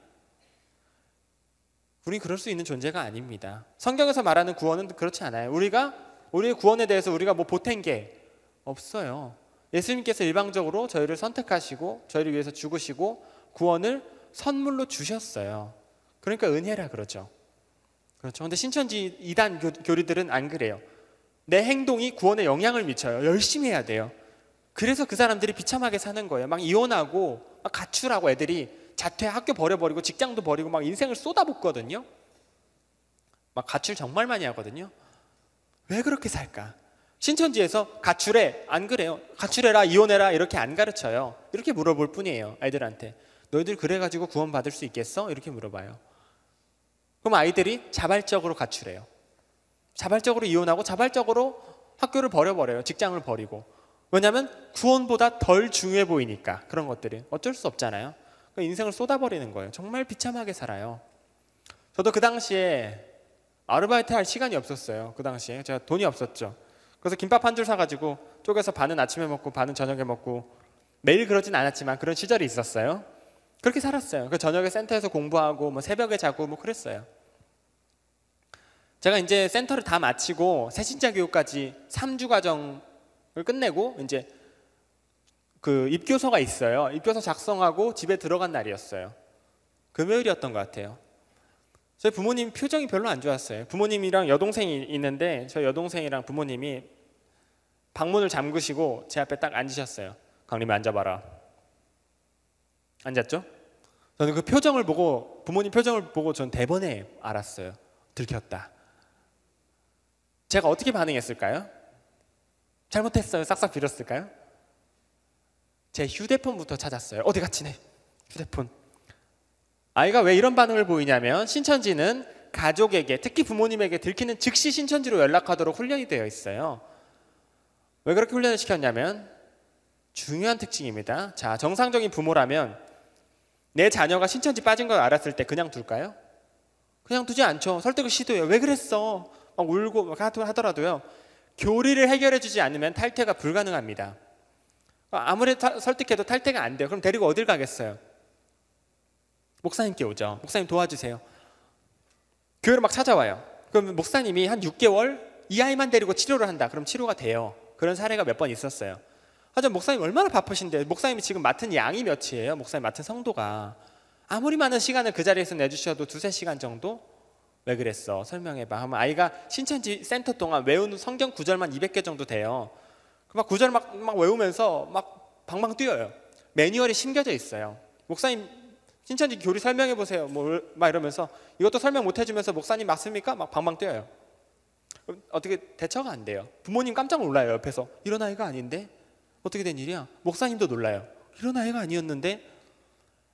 우리 그럴 수 있는 존재가 아닙니다. 성경에서 말하는 구원은 그렇지 않아요. 우리가 우리의 구원에 대해서 우리가 뭐 보탠 게 없어요. 예수님께서 일방적으로 저희를 선택하시고 저희를 위해서 죽으시고 구원을 선물로 주셨어요. 그러니까 은혜라 그러죠. 그렇죠. 근데 신천지 이단 교리들은 안 그래요. 내 행동이 구원에 영향을 미쳐요. 열심히 해야 돼요. 그래서 그 사람들이 비참하게 사는 거예요. 막 이혼하고 막 가출하고 애들이 자퇴 학교 버려버리고 직장도 버리고 막 인생을 쏟아붓거든요. 막 가출 정말 많이 하거든요. 왜 그렇게 살까? 신천지에서 가출해 안 그래요. 가출해라 이혼해라 이렇게 안 가르쳐요. 이렇게 물어볼 뿐이에요. 아이들한테 너희들 그래가지고 구원 받을 수 있겠어? 이렇게 물어봐요. 그럼 아이들이 자발적으로 가출해요. 자발적으로 이혼하고 자발적으로 학교를 버려버려요. 직장을 버리고. 왜냐하면 구원보다 덜 중요해 보이니까 그런 것들이 어쩔 수 없잖아요. 그러니까 인생을 쏟아버리는 거예요. 정말 비참하게 살아요. 저도 그 당시에 아르바이트 할 시간이 없었어요. 그 당시에 제가 돈이 없었죠. 그래서 김밥 한 줄 사가지고 쪼개서 반은 아침에 먹고 반은 저녁에 먹고 매일 그러진 않았지만 그런 시절이 있었어요. 그렇게 살았어요. 그 저녁에 센터에서 공부하고 뭐 새벽에 자고 뭐 그랬어요. 제가 이제 센터를 다 마치고 새신자 교육까지 3주 과정을 끝내고 이제 그 입교서가 있어요. 입교서 작성하고 집에 들어간 날이었어요. 금요일이었던 것 같아요. 저희 부모님 표정이 별로 안 좋았어요. 부모님이랑 여동생이 있는데 저 여동생이랑 부모님이 방문을 잠그시고 제 앞에 딱 앉으셨어요. 강림이 앉아봐라. 앉았죠? 저는 그 표정을 보고 부모님 표정을 보고 전 대번에 알았어요. 들켰다. 제가 어떻게 반응했을까요? 잘못했어요. 싹싹 빌었을까요? 제 휴대폰부터 찾았어요. 어디 갔지 내 휴대폰. 아이가 왜 이런 반응을 보이냐면 신천지는 가족에게 특히 부모님에게 들키는 즉시 신천지로 연락하도록 훈련이 되어 있어요. 왜 그렇게 훈련을 시켰냐면 중요한 특징입니다. 자, 정상적인 부모라면 내 자녀가 신천지 빠진 걸 알았을 때 그냥 둘까요? 그냥 두지 않죠. 설득을 시도해요. 왜 그랬어? 막 울고 막 하더라도요. 교리를 해결해 주지 않으면 탈퇴가 불가능합니다. 아무리 설득해도 탈퇴가 안 돼요. 그럼 데리고 어딜 가겠어요? 목사님께 오죠. 목사님 도와주세요. 교회로 막 찾아와요. 그럼 목사님이 한 6개월 이 아이만 데리고 치료를 한다. 그럼 치료가 돼요. 그런 사례가 몇 번 있었어요. 하지만 목사님 얼마나 바쁘신데 목사님이 지금 맡은 양이 몇이에요? 목사님 맡은 성도가 아무리 많은 시간을 그 자리에서 내주셔도 두세 시간 정도? 왜 그랬어? 설명해봐. 하면 아이가 신천지 센터 동안 외우는 성경 구절만 200개 정도 돼요. 막 구절 막, 막 외우면서 막 방방 뛰어요. 매뉴얼이 심겨져 있어요. 목사님 신천지 교리 설명해 보세요. 뭐 막 이러면서 이것도 설명 못 해주면서 목사님 맞습니까? 막 방방 뛰어요. 어떻게 대처가 안 돼요. 부모님 깜짝 놀라요. 옆에서 이런 아이가 아닌데 어떻게 된 일이야? 목사님도 놀라요. 이런 아이가 아니었는데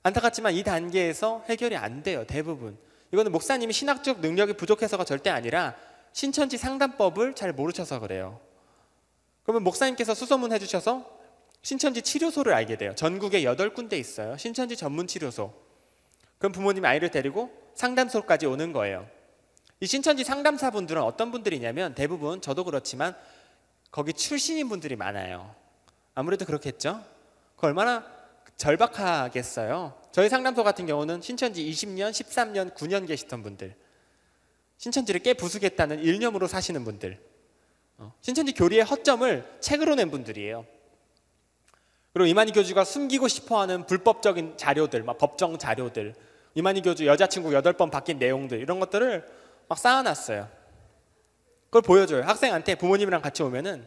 안타깝지만 이 단계에서 해결이 안 돼요. 대부분. 이거는 목사님이 신학적 능력이 부족해서가 절대 아니라 신천지 상담법을 잘 모르셔서 그래요. 그러면 목사님께서 수소문 해주셔서 신천지 치료소를 알게 돼요. 전국에 여덟 군데 있어요. 신천지 전문 치료소. 그럼 부모님이 아이를 데리고 상담소까지 오는 거예요. 이 신천지 상담사분들은 어떤 분들이냐면 대부분 저도 그렇지만 거기 출신인 분들이 많아요. 아무래도 그렇겠죠. 그 얼마나 절박하겠어요. 저희 상담소 같은 경우는 신천지 20년, 13년, 9년 계시던 분들, 신천지를 깨 부수겠다는 일념으로 사시는 분들, 어, 신천지 교리의 허점을 책으로 낸 분들이에요. 그리고 이만희 교주가 숨기고 싶어하는 불법적인 자료들, 막 법정 자료들, 이만희 교주 여자친구 여덟 번 바뀐 내용들 이런 것들을 막 쌓아놨어요. 그걸 보여줘요. 학생한테 부모님이랑 같이 오면은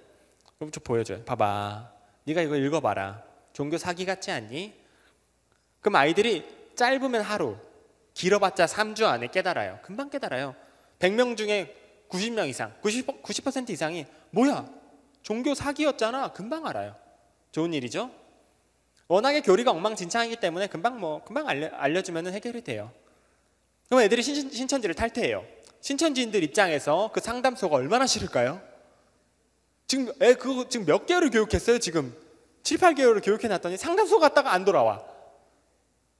그럼 좀 보여줘요. 봐봐, 네가 이거 읽어봐라. 종교 사기 같지 않니? 그럼 아이들이 짧으면 하루, 길어봤자 3주 안에 깨달아요. 금방 깨달아요. 100명 중에 90명 이상, 90%, 90% 이상이 뭐야? 종교 사기였잖아. 금방 알아요. 좋은 일이죠. 워낙에 교리가 엉망진창이기 때문에 금방 뭐 금방 알려, 알려주면 해결이 돼요. 그럼 애들이 신, 신천지를 탈퇴해요. 신천지인들 입장에서 그 상담소가 얼마나 싫을까요? 지금 애 그거 지금 몇 개월을 교육했어요? 지금 7, 8개월을 교육해 놨더니 상담소 갔다가 안 돌아와.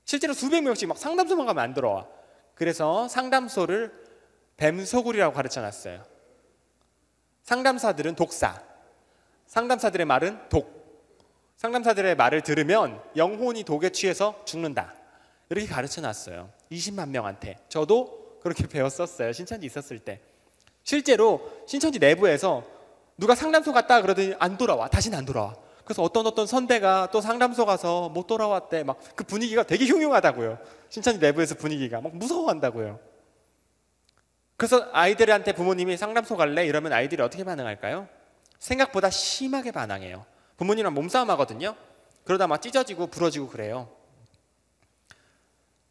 실제로 수백 명씩 막 상담소만 가면 안 돌아와. 그래서 상담소를 뱀소굴이라고 가르쳐 놨어요. 상담사들은 독사. 상담사들의 말은 독. 상담사들의 말을 들으면 영혼이 독에 취해서 죽는다. 이렇게 가르쳐 놨어요. 20만 명한테. 저도 그렇게 배웠었어요. 신천지 있었을 때. 실제로 신천지 내부에서 누가 상담소 갔다 그러더니 안 돌아와. 다시는 안 돌아와. 그래서 어떤 어떤 선배가 또 상담소 가서 못 돌아왔대. 막 그 분위기가 되게 흉흉하다고요. 신천지 내부에서 분위기가 막 무서워한다고요. 그래서 아이들한테 부모님이 상담소 갈래? 이러면 아이들이 어떻게 반응할까요? 생각보다 심하게 반항해요. 부모님이랑 몸싸움 하거든요. 그러다 막 찢어지고 부러지고 그래요.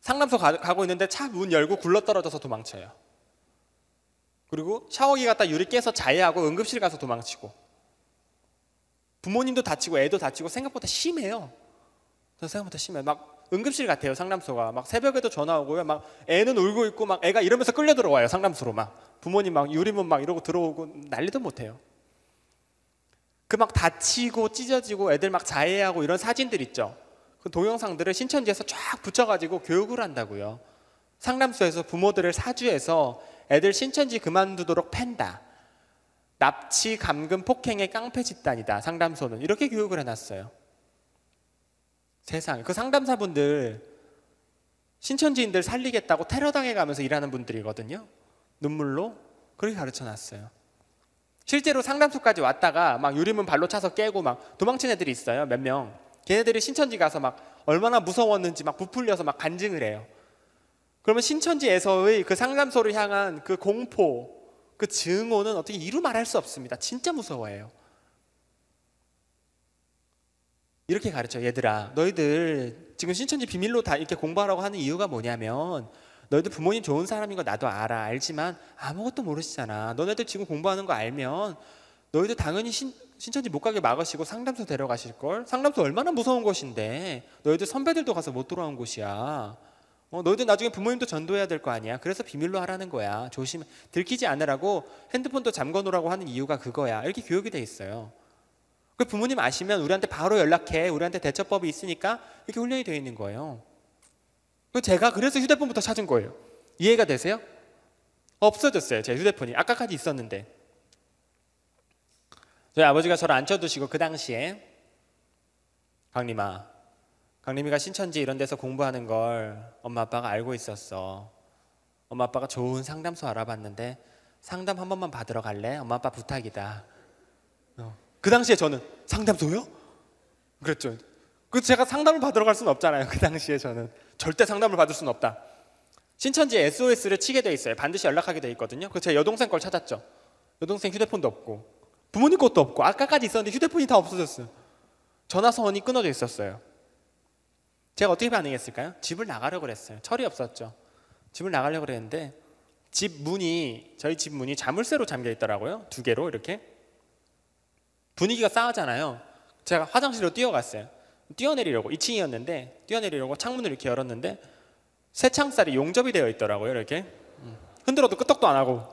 상담소 가, 고 있는데 차 문 열고 굴러떨어져서 도망쳐요. 그리고 샤워기 갖다 유리 깨서 자해하고 응급실 가서 도망치고 부모님도 다치고 애도 다치고 생각보다 심해요. 생각보다 심해. 막 응급실 같아요 상담소가. 막 새벽에도 전화 오고요. 막 애는 울고 있고 막 애가 이러면서 끌려 들어와요 상담소로 막 부모님 막 유리문 막 이러고 들어오고 난리도 못해요. 그 막 다치고 찢어지고 애들 막 자해하고 이런 사진들 있죠. 그 동영상들을 신천지에서 쫙 붙여가지고 교육을 한다고요. 상담소에서 부모들을 사주해서 애들 신천지 그만두도록 팬다. 납치, 감금, 폭행의 깡패 집단이다. 상담소는 이렇게 교육을 해놨어요. 세상에 그 상담사분들 신천지인들 살리겠다고 테러 당해 가면서 일하는 분들이거든요. 눈물로 그렇게 가르쳐놨어요. 실제로 상담소까지 왔다가 막 유리문 발로 차서 깨고 막 도망친 애들이 있어요. 몇 명. 걔네들이 신천지 가서 막 얼마나 무서웠는지 막 부풀려서 막 간증을 해요. 그러면 신천지에서의 그 상담소를 향한 그 공포, 그 증오는 어떻게 이루 말할 수 없습니다. 진짜 무서워해요. 이렇게 가르쳐 얘들아. 너희들 지금 신천지 비밀로 다 이렇게 공부하라고 하는 이유가 뭐냐면 너희들 부모님 좋은 사람인 거 나도 알아 알지만 아무것도 모르시잖아. 너네들 지금 공부하는 거 알면 너희들 당연히 신, 신천지 못 가게 막으시고 상담소 데려가실 걸? 상담소 얼마나 무서운 곳인데? 너희들 선배들도 가서 못 돌아온 곳이야 어, 너희들 나중에 부모님도 전도해야 될 거 아니야. 그래서 비밀로 하라는 거야. 조심, 들키지 않으라고 핸드폰도 잠궈 놓으라고 하는 이유가 그거야. 이렇게 교육이 돼 있어요. 그 부모님 아시면 우리한테 바로 연락해. 우리한테 대처법이 있으니까 이렇게 훈련이 되어 있는 거예요. 그 제가 그래서 휴대폰부터 찾은 거예요. 이해가 되세요? 없어졌어요. 제 휴대폰이 아까까지 있었는데. 저희 아버지가 저를 앉혀두시고 그 당시에 강림아 강림이가 신천지 이런 데서 공부하는 걸 엄마 아빠가 알고 있었어. 엄마 아빠가 좋은 상담소 알아봤는데 상담 한 번만 받으러 갈래? 엄마 아빠 부탁이다. 어. 그 당시에 저는 상담소요? 그랬죠. 그 제가 상담을 받으러 갈 수는 없잖아요. 그 당시에 저는 절대 상담을 받을 수는 없다. 신천지 SOS를 치게 돼 있어요. 반드시 연락하게 돼 있거든요. 그래서 제 여동생 걸 찾았죠. 여동생 휴대폰도 없고 부모님 것도 없고 아까까지 있었는데 휴대폰이 다 없어졌어요. 전화선이 끊어져 있었어요. 제가 어떻게 반응했을까요? 집을 나가려고 그랬어요. 철이 없었죠. 집을 나가려고 그랬는데 집 문이 저희 집 문이 자물쇠로 잠겨 있더라고요. 두 개로 이렇게 분위기가 싸하잖아요. 제가 화장실로 뛰어갔어요. 뛰어내리려고 2층이었는데 뛰어내리려고 창문을 이렇게 열었는데 새 창살이 용접이 되어 있더라고요. 이렇게 음. 흔들어도 끄떡도 안 하고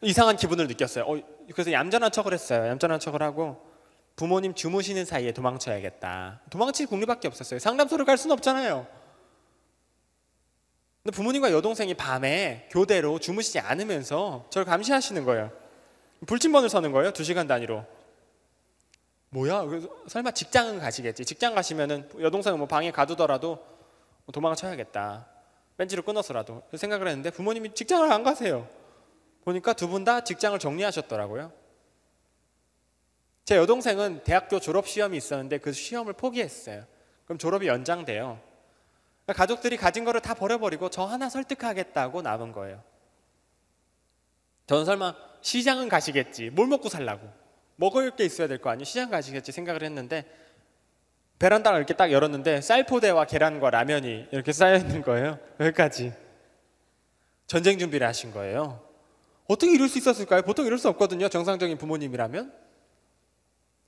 이상한 기분을 느꼈어요. 어, 그래서 얌전한 척을 했어요. 얌전한 척을 하고 부모님 주무시는 사이에 도망쳐야겠다. 도망칠 공리밖에 없었어요. 상담소를 갈 수는 없잖아요. 근데 부모님과 여동생이 밤에 교대로 주무시지 않으면서 저를 감시하시는 거예요. 불침번을 서는 거예요. 두 시간 단위로. 뭐야? 설마 직장은 가시겠지. 직장 가시면은 여동생은 뭐 방에 가두더라도 뭐 도망쳐야겠다. 벤치를 끊어서라도 생각을 했는데 부모님이 직장을 안 가세요. 보니까 두 분 다 직장을 정리하셨더라고요. 제 여동생은 대학교 졸업 시험이 있었는데 그 시험을 포기했어요. 그럼 졸업이 연장돼요. 가족들이 가진 거를 다 버려버리고 저 하나 설득하겠다고 남은 거예요. 저는 설마 시장은 가시겠지. 뭘 먹고 살라고. 먹을 게 있어야 될 거 아니에요. 시장 가시겠지 생각을 했는데 베란다를 이렇게 딱 열었는데 쌀포대와 계란과 라면이 이렇게 쌓여 있는 거예요. 여기까지. 전쟁 준비를 하신 거예요. 어떻게 이럴 수 있었을까요? 보통 이럴 수 없거든요. 정상적인 부모님이라면.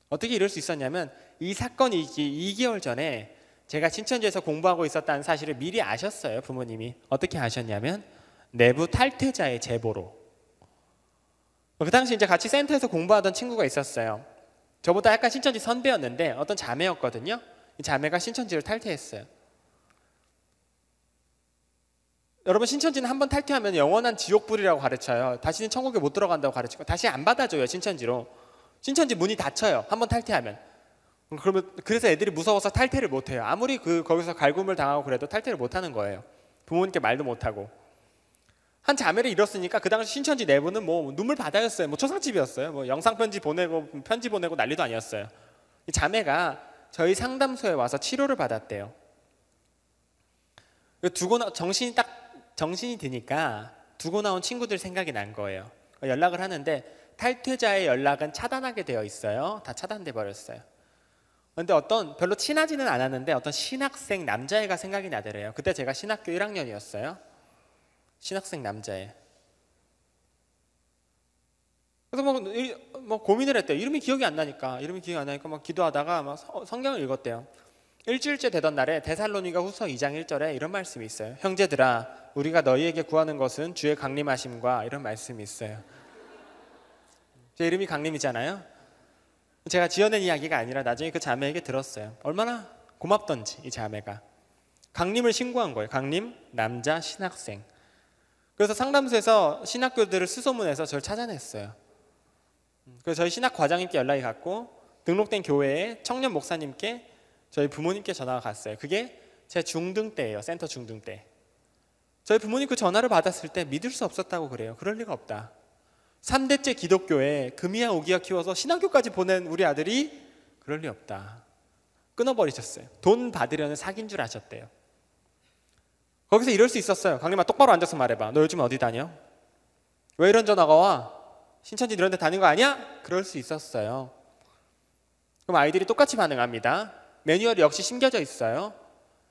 어떻게 이럴 수 있었냐면 이 사건이 있기 2개월 전에 제가 신천지에서 공부하고 있었다는 사실을 미리 아셨어요. 부모님이. 어떻게 아셨냐면 내부 탈퇴자의 제보로. 그 당시 이제 같이 센터에서 공부하던 친구가 있었어요. 저보다 약간 신천지 선배였는데 어떤 자매였거든요. 이 자매가 신천지를 탈퇴했어요. 여러분 신천지는 한 번 탈퇴하면 영원한 지옥불이라고 가르쳐요. 다시는 천국에 못 들어간다고 가르치고 다시 안 받아줘요 신천지로. 신천지 문이 닫혀요. 한번 탈퇴하면. 그러면 그래서 애들이 무서워서 탈퇴를 못 해요. 아무리 그 거기서 갈굼을 당하고 그래도 탈퇴를 못 하는 거예요. 부모님께 말도 못 하고. 한 자매를 잃었으니까 그 당시 신천지 내부는 뭐 눈물 바다였어요. 뭐 초상집이었어요. 뭐 영상 편지 보내고 편지 보내고 난리도 아니었어요. 이 자매가 저희 상담소에 와서 치료를 받았대요. 두고 나 정신이 딱 정신이 드니까 두고 나온 친구들 생각이 난 거예요. 연락을 하는데 탈퇴자의 연락은 차단하게 되어 있어요. 다 차단돼 버렸어요. 근데 어떤 별로 친하지는 않았는데 어떤 신학생 남자애가 생각이 나더래요. 그때 제가 신학교 1학년이었어요. 신학생 남자애. 그래서 뭐, 뭐 고민을 했대요. 이름이 기억이 안 나니까 이름이 기억이 안 나니까 막 기도하다가 막 성경을 읽었대요. 일주일째 되던 날에 데살로니가 후서 2장 1절에 이런 말씀이 있어요. 형제들아 우리가 너희에게 구하는 것은 주의 강림하심과 이런 말씀이 있어요. 제 이름이 강림이잖아요. 제가 지어낸 이야기가 아니라 나중에 그 자매에게 들었어요. 얼마나 고맙던지 이 자매가 강림을 신고한 거예요. 강림 남자 신학생. 그래서 상담소에서 신학교들을 수소문해서 저를 찾아냈어요. 그래서 저희 신학 과장님께 연락이 갔고 등록된 교회에 청년 목사님께 저희 부모님께 전화가 갔어요. 그게 제 중등 때예요. 센터 중등 때. 저희 부모님 그 전화를 받았을 때 믿을 수 없었다고 그래요. 그럴 리가 없다. 3대째 기독교에 금이야 오기야 키워서 신학교까지 보낸 우리 아들이 그럴 리 없다. 끊어버리셨어요. 돈 받으려는 사기인 줄 아셨대요. 거기서 이럴 수 있었어요. 강림아 똑바로 앉아서 말해봐. 너 요즘 어디 다녀? 왜 이런 전화가 와? 신천지 이런 데 다닌 거 아니야? 그럴 수 있었어요. 그럼 아이들이 똑같이 반응합니다. 매뉴얼이 역시 심겨져 있어요.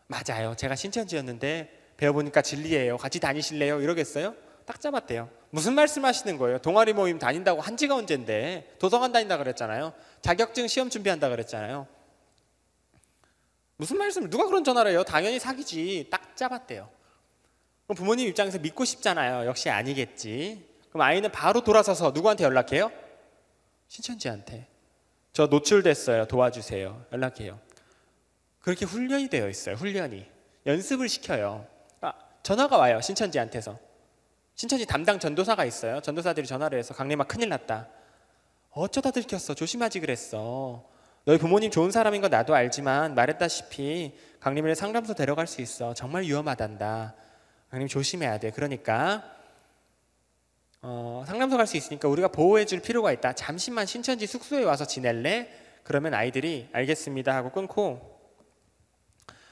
맞아요. 제가 신천지였는데 배워보니까 진리예요. 같이 다니실래요? 이러겠어요? 딱 잡았대요. 무슨 말씀하시는 거예요? 동아리 모임 다닌다고 한 지가 언젠데 도서관 다닌다 그랬잖아요. 자격증 시험 준비한다 그랬잖아요. 무슨 말씀을 누가 그런 전화를 해요? 당연히 사기지. 딱 잡았대요. 그럼 부모님 입장에서 믿고 싶잖아요. 역시 아니겠지. 그럼 아이는 바로 돌아서서 누구한테 연락해요? 신천지한테. 저 노출됐어요. 도와주세요. 연락해요. 그렇게 훈련이 되어 있어요. 훈련이. 연습을 시켜요. 아, 전화가 와요. 신천지한테서. 신천지 담당 전도사가 있어요. 전도사들이 전화를 해서 강림아 큰일 났다. 어쩌다 들켰어. 조심하지 그랬어. 너희 부모님 좋은 사람인 거 나도 알지만 말했다시피 강림을 상담소 데려갈 수 있어. 정말 위험하단다. 강림 조심해야 돼. 그러니까 어, 상담소 갈 수 있으니까 우리가 보호해 줄 필요가 있다. 잠시만 신천지 숙소에 와서 지낼래? 그러면 아이들이 알겠습니다 하고 끊고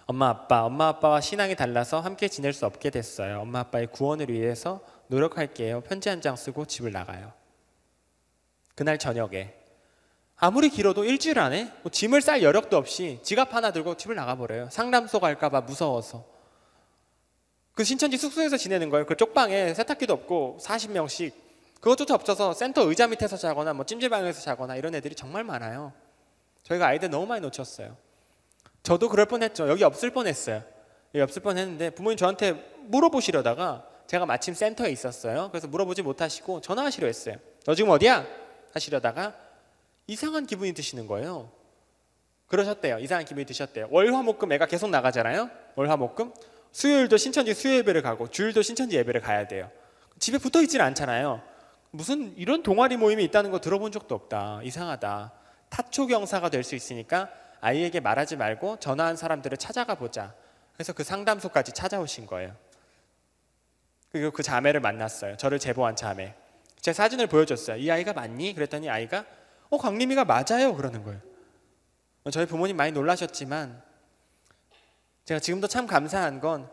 엄마 아빠, 엄마 아빠와 신앙이 달라서 함께 지낼 수 없게 됐어요. 엄마 아빠의 구원을 위해서 노력할게요. 편지 한 장 쓰고 집을 나가요. 그날 저녁에 아무리 길어도 일주일 안에 뭐 짐을 쌀 여력도 없이 지갑 하나 들고 집을 나가버려요. 상담소 갈까봐 무서워서. 그 신천지 숙소에서 지내는 거예요. 그 쪽방에 세탁기도 없고 40명씩 그것조차 없어서 센터 의자 밑에서 자거나 뭐 찜질방에서 자거나 이런 애들이 정말 많아요. 저희가 아이들 너무 많이 놓쳤어요. 저도 그럴 뻔했죠. 여기 없을 뻔했어요. 여기 없을 뻔했는데 부모님 저한테 물어보시려다가 제가 마침 센터에 있었어요. 그래서 물어보지 못하시고 전화하시려 했어요. 너 지금 어디야? 하시려다가 이상한 기분이 드시는 거예요. 그러셨대요. 이상한 기분이 드셨대요. 월화목금 애가 계속 나가잖아요. 월화목금 수요일도 신천지 수요 예배를 가고 주일도 신천지 예배를 가야 돼요. 집에 붙어 있질 않잖아요. 무슨 이런 동아리 모임이 있다는 거 들어본 적도 없다. 이상하다. 타초 경사가 될 수 있으니까 아이에게 말하지 말고 전화한 사람들을 찾아가 보자. 그래서 그 상담소까지 찾아오신 거예요. 그리고 그 자매를 만났어요. 저를 제보한 자매. 제 사진을 보여줬어요. 이 아이가 맞니? 그랬더니 아이가 어 강림이가 맞아요. 그러는 거예요. 저희 부모님 많이 놀라셨지만 제가 지금도 참 감사한 건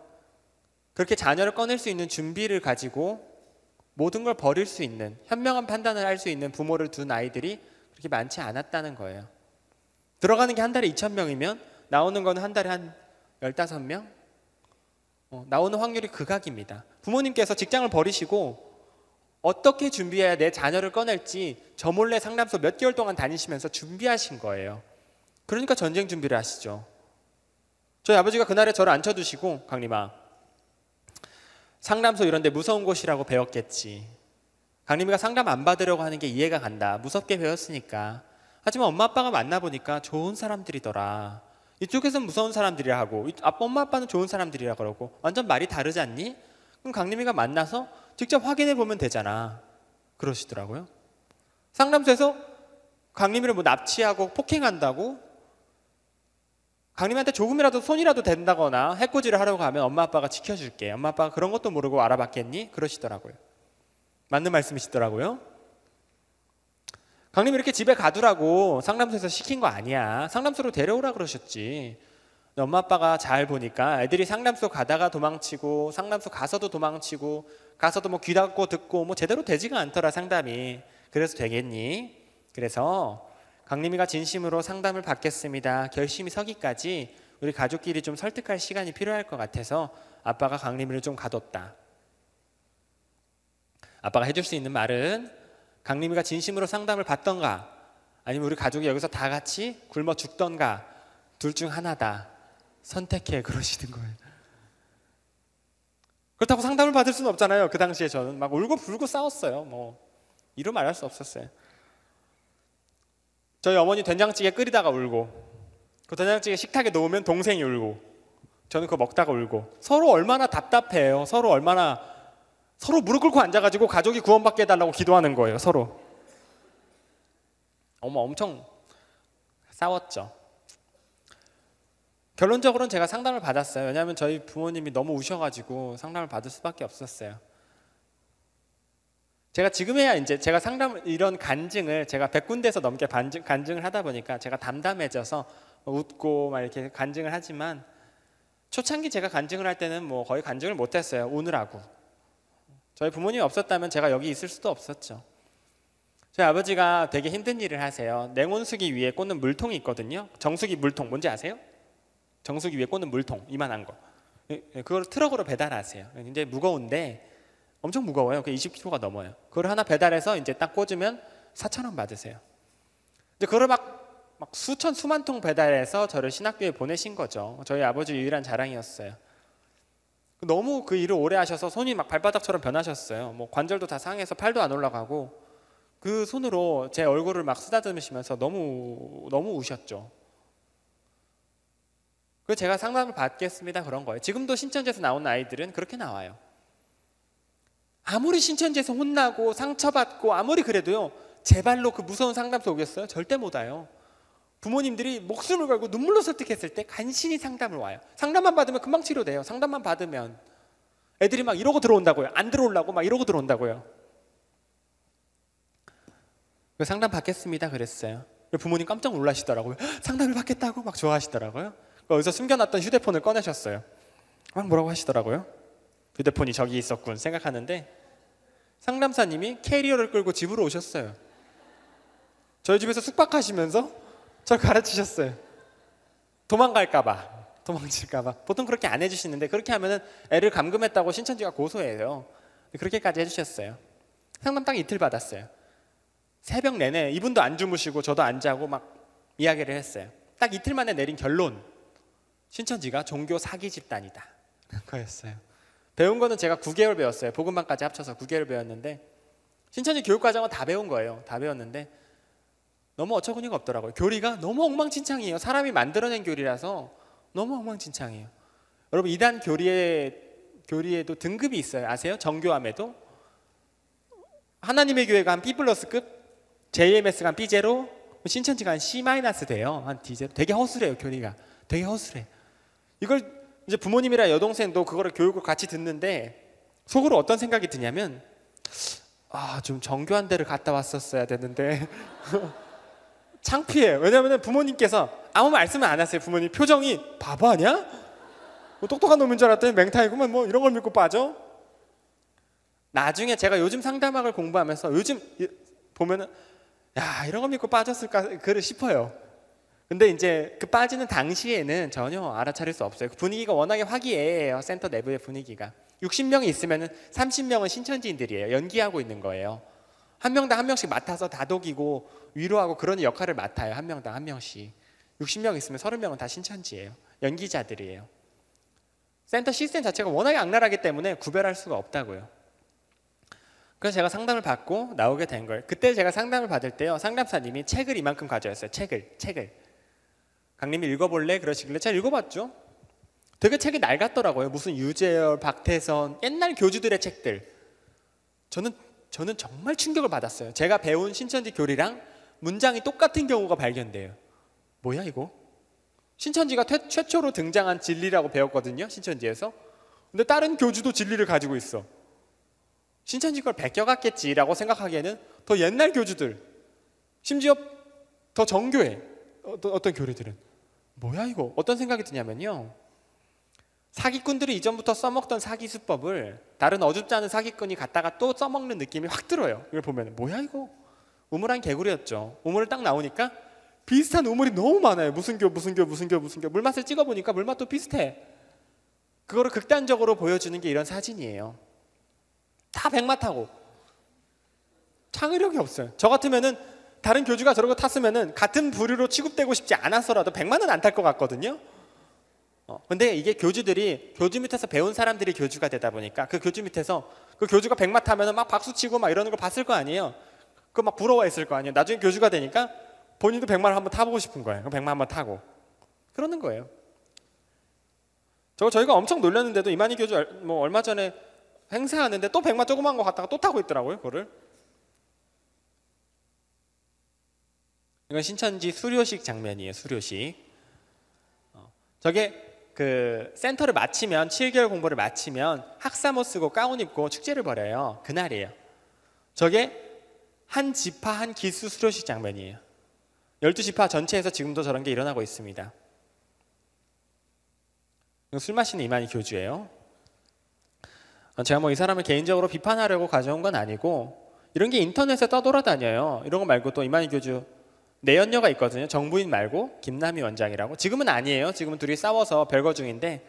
그렇게 자녀를 꺼낼 수 있는 준비를 가지고 모든 걸 버릴 수 있는 현명한 판단을 할 수 있는 부모를 둔 아이들이 그렇게 많지 않았다는 거예요. 들어가는 게 한 달에 2천 명이면 나오는 거는 한 달에 한 15명? 어, 나오는 확률이 극악입니다. 부모님께서 직장을 버리시고 어떻게 준비해야 내 자녀를 꺼낼지 저 몰래 상담소 몇 개월 동안 다니시면서 준비하신 거예요. 그러니까 전쟁 준비를 하시죠. 저희 아버지가 그날에 저를 앉혀두시고 강림아 상담소 이런 데 무서운 곳이라고 배웠겠지. 강림이가 상담 안 받으려고 하는 게 이해가 간다. 무섭게 배웠으니까. 하지만 엄마 아빠가 만나보니까 좋은 사람들이더라. 이쪽에서는 무서운 사람들이라 하고 아빠 엄마 아빠는 좋은 사람들이라 그러고 완전 말이 다르지 않니? 그럼 강림이가 만나서 직접 확인해 보면 되잖아. 그러시더라고요. 상담소에서 강림이를 뭐 납치하고 폭행한다고 강림한테 조금이라도 손이라도 된다거나 해코지를 하려고 하면 엄마 아빠가 지켜줄게. 엄마 아빠가 그런 것도 모르고 알아봤겠니? 그러시더라고요. 맞는 말씀이시더라고요. 강림 이렇게 집에 가두라고 상담소에서 시킨 거 아니야. 상담소로 데려오라 그러셨지. 엄마 아빠가 잘 보니까 애들이 상담소 가다가 도망치고 상담소 가서도 도망치고 가서도 뭐 귀 닫고 듣고 뭐 제대로 되지가 않더라 상담이. 그래서 되겠니? 그래서 강림이가 진심으로 상담을 받겠습니다. 결심이 서기까지 우리 가족끼리 좀 설득할 시간이 필요할 것 같아서 아빠가 강림이를 좀 가뒀다. 아빠가 해줄 수 있는 말은 강림이가 진심으로 상담을 받던가 아니면 우리 가족이 여기서 다 같이 굶어 죽던가 둘 중 하나다. 선택해 그러시는 거예요. 그렇다고 상담을 받을 수는 없잖아요. 그 당시에 저는 막 울고 불고 싸웠어요. 뭐 이루 말할 수 없었어요. 저희 어머니 된장찌개 끓이다가 울고 그 된장찌개 식탁에 놓으면 동생이 울고 저는 그거 먹다가 울고 서로 얼마나 답답해요. 서로 얼마나 서로 무릎 꿇고 앉아가지고 가족이 구원받게 해달라고 기도하는 거예요. 서로. 어머 엄청 싸웠죠. 결론적으로는 제가 상담을 받았어요. 왜냐하면 저희 부모님이 너무 우셔가지고 상담을 받을 수밖에 없었어요. 제가 지금에야 이제 제가 상담 이런 간증을 제가 100군데에서 넘게 반증, 간증을 하다 보니까 제가 담담해져서 웃고 막 이렇게 간증을 하지만 초창기 제가 간증을 할 때는 뭐 거의 간증을 못 했어요. 우느라고. 저희 부모님이 없었다면 제가 여기 있을 수도 없었죠. 저희 아버지가 되게 힘든 일을 하세요. 냉온수기 위에 꽂는 물통이 있거든요. 정수기 물통 뭔지 아세요? 정수기 위에 꽂는 물통 이만한 거. 예, 예, 그걸 트럭으로 배달하세요. 굉장히 무거운데 엄청 무거워요. 그 20kg가 넘어요. 그걸 하나 배달해서 이제 딱 꽂으면 4천 원 받으세요. 이제 그걸 막, 막 수천 수만 통 배달해서 저를 신학교에 보내신 거죠. 저희 아버지 유일한 자랑이었어요. 너무 그 일을 오래 하셔서 손이 막 발바닥처럼 변하셨어요. 뭐 관절도 다 상해서 팔도 안 올라가고 그 손으로 제 얼굴을 막 쓰다듬으시면서 너무 너무 우셨죠. 그 제가 상담을 받겠습니다 그런 거예요. 지금도 신천지에서 나온 아이들은 그렇게 나와요. 아무리 신천지에서 혼나고 상처받고 아무리 그래도요 제 발로 그 무서운 상담소 오겠어요? 절대 못 와요. 부모님들이 목숨을 걸고 눈물로 설득했을 때 간신히 상담을 와요. 상담만 받으면 금방 치료돼요. 상담만 받으면 애들이 막 이러고 들어온다고요. 안 들어오려고 막 이러고 들어온다고요. 상담 받겠습니다 그랬어요. 부모님 깜짝 놀라시더라고요. 상담을 받겠다고 막 좋아하시더라고요. 어디서 숨겨놨던 휴대폰을 꺼내셨어요. 막 뭐라고 하시더라고요. 휴대폰이 저기 있었군 생각하는데 상담사님이 캐리어를 끌고 집으로 오셨어요. 저희 집에서 숙박하시면서 저를 가르치셨어요. 도망갈까봐, 도망칠까봐. 보통 그렇게 안 해주시는데 그렇게 하면은 애를 감금했다고 신천지가 고소해요. 그렇게까지 해주셨어요. 상담 딱 이틀 받았어요. 새벽 내내 이분도 안 주무시고 저도 안 자고 막 이야기를 했어요. 딱 이틀 만에 내린 결론. 신천지가 종교 사기 집단이다. 그거였어요. 배운 거는 제가 9개월 배웠어요. 복음반까지 합쳐서 9개월 배웠는데 신천지 교육 과정은 다 배운 거예요. 다 배웠는데 너무 어처구니가 없더라고요. 교리가 너무 엉망진창이에요. 사람이 만들어낸 교리라서 너무 엉망진창이에요. 여러분 이단 교리에 교리에도 등급이 있어요. 아세요? 정교함에도 하나님의 교회가 한 B 플러스급, JMS가 한 B 제로, 신천지가 한 C 마이너스 돼요. 한 D 제로. 되게 허술해요 교리가. 되게 허술해. 이걸 이제 부모님이랑 여동생도 그거를 교육을 같이 듣는데 속으로 어떤 생각이 드냐면 아 좀 정교한 데를 갔다 왔었어야 되는데 창피해. 왜냐하면 부모님께서 아무 말씀을 안 하세요. 부모님 표정이 바보 아니야? 뭐 똑똑한 놈인 줄 알았더니 맹탕이구만 뭐 이런 걸 믿고 빠져. 나중에 제가 요즘 상담학을 공부하면서 요즘 보면은 야 이런 거 믿고 빠졌을까 그를 싶어요. 근데 이제 그 빠지는 당시에는 전혀 알아차릴 수 없어요. 그 분위기가 워낙에 화기애애해요. 센터 내부의 분위기가. 60명이 있으면 30명은 신천지인들이에요. 연기하고 있는 거예요. 한 명당 한 명씩 맡아서 다독이고 위로하고 그런 역할을 맡아요. 한 명당 한 명씩. 60명 있으면 30명은 다 신천지예요. 연기자들이에요. 센터 시스템 자체가 워낙에 악랄하기 때문에 구별할 수가 없다고요. 그래서 제가 상담을 받고 나오게 된 거예요. 그때 제가 상담을 받을 때요. 상담사님이 책을 이만큼 가져왔어요. 책을, 책을. 강님이 읽어볼래? 그러시길래 제가 읽어봤죠. 되게 책이 낡았더라고요. 무슨 유재열, 박태선, 옛날 교주들의 책들. 저는 저는 정말 충격을 받았어요. 제가 배운 신천지 교리랑 문장이 똑같은 경우가 발견돼요. 뭐야 이거? 신천지가 퇴, 최초로 등장한 진리라고 배웠거든요. 신천지에서. 근데 다른 교주도 진리를 가지고 있어. 신천지 걸 베껴갔겠지라고 생각하기에는 더 옛날 교주들, 심지어 더 정교해. 어떤, 어떤 교리들은. 뭐야 이거? 어떤 생각이 드냐면요. 사기꾼들이 이전부터 써먹던 사기 수법을 다른 어줍지 않은 사기꾼이 갖다가 또 써먹는 느낌이 확 들어요. 이걸 보면 뭐야 이거? 우물 한 개구리였죠. 우물을 딱 나오니까 비슷한 우물이 너무 많아요. 무슨 교 무슨 교 무슨 교 무슨 교 물맛을 찍어 보니까 물맛도 비슷해. 그거를 극단적으로 보여주는 게 이런 사진이에요. 다 백마 타고 창의력이 없어요. 저 같으면은 다른 교주가 거 탔으면은 같은 부류로 취급되고 싶지 않아서라도 백만은 안 탈 것 같거든요. 어, 근데 이게 교주들이 교주 밑에서 배운 사람들이 교주가 되다 보니까 그 교주 밑에서 그 교주가 백마 타면은 막 박수 치고 막 이러는 걸 봤을 거 아니에요. 그 막 부러워했을 거 아니에요. 나중에 교주가 되니까 본인도 백마를 한번 타보고 싶은 거예요. 그 백마 한번 타고 그러는 거예요. 저 저희가 엄청 놀랐는데도 이만희 교주 뭐 얼마 전에 행사하는데 또 백마 조그만 거 갖다가 또 타고 있더라고요. 그거를. 이건 신천지 수료식 장면이에요. 수료식. 어, 저게 그 센터를 마치면 7개월 공부를 마치면 학사모 쓰고 가운 입고 축제를 벌여요. 그날이에요. 저게 한 지파 한 기수 수료식 장면이에요. 12지파 전체에서 지금도 저런 게 일어나고 있습니다. 술 마시는 이만희 교주예요. 제가 뭐 이 사람을 개인적으로 비판하려고 가져온 건 아니고 이런 게 인터넷에 떠돌아다녀요. 이런 거 말고 또 이만희 교주 내연녀가 있거든요. 정부인 말고 김남희 원장이라고. 지금은 아니에요. 지금은 둘이 싸워서 별거 중인데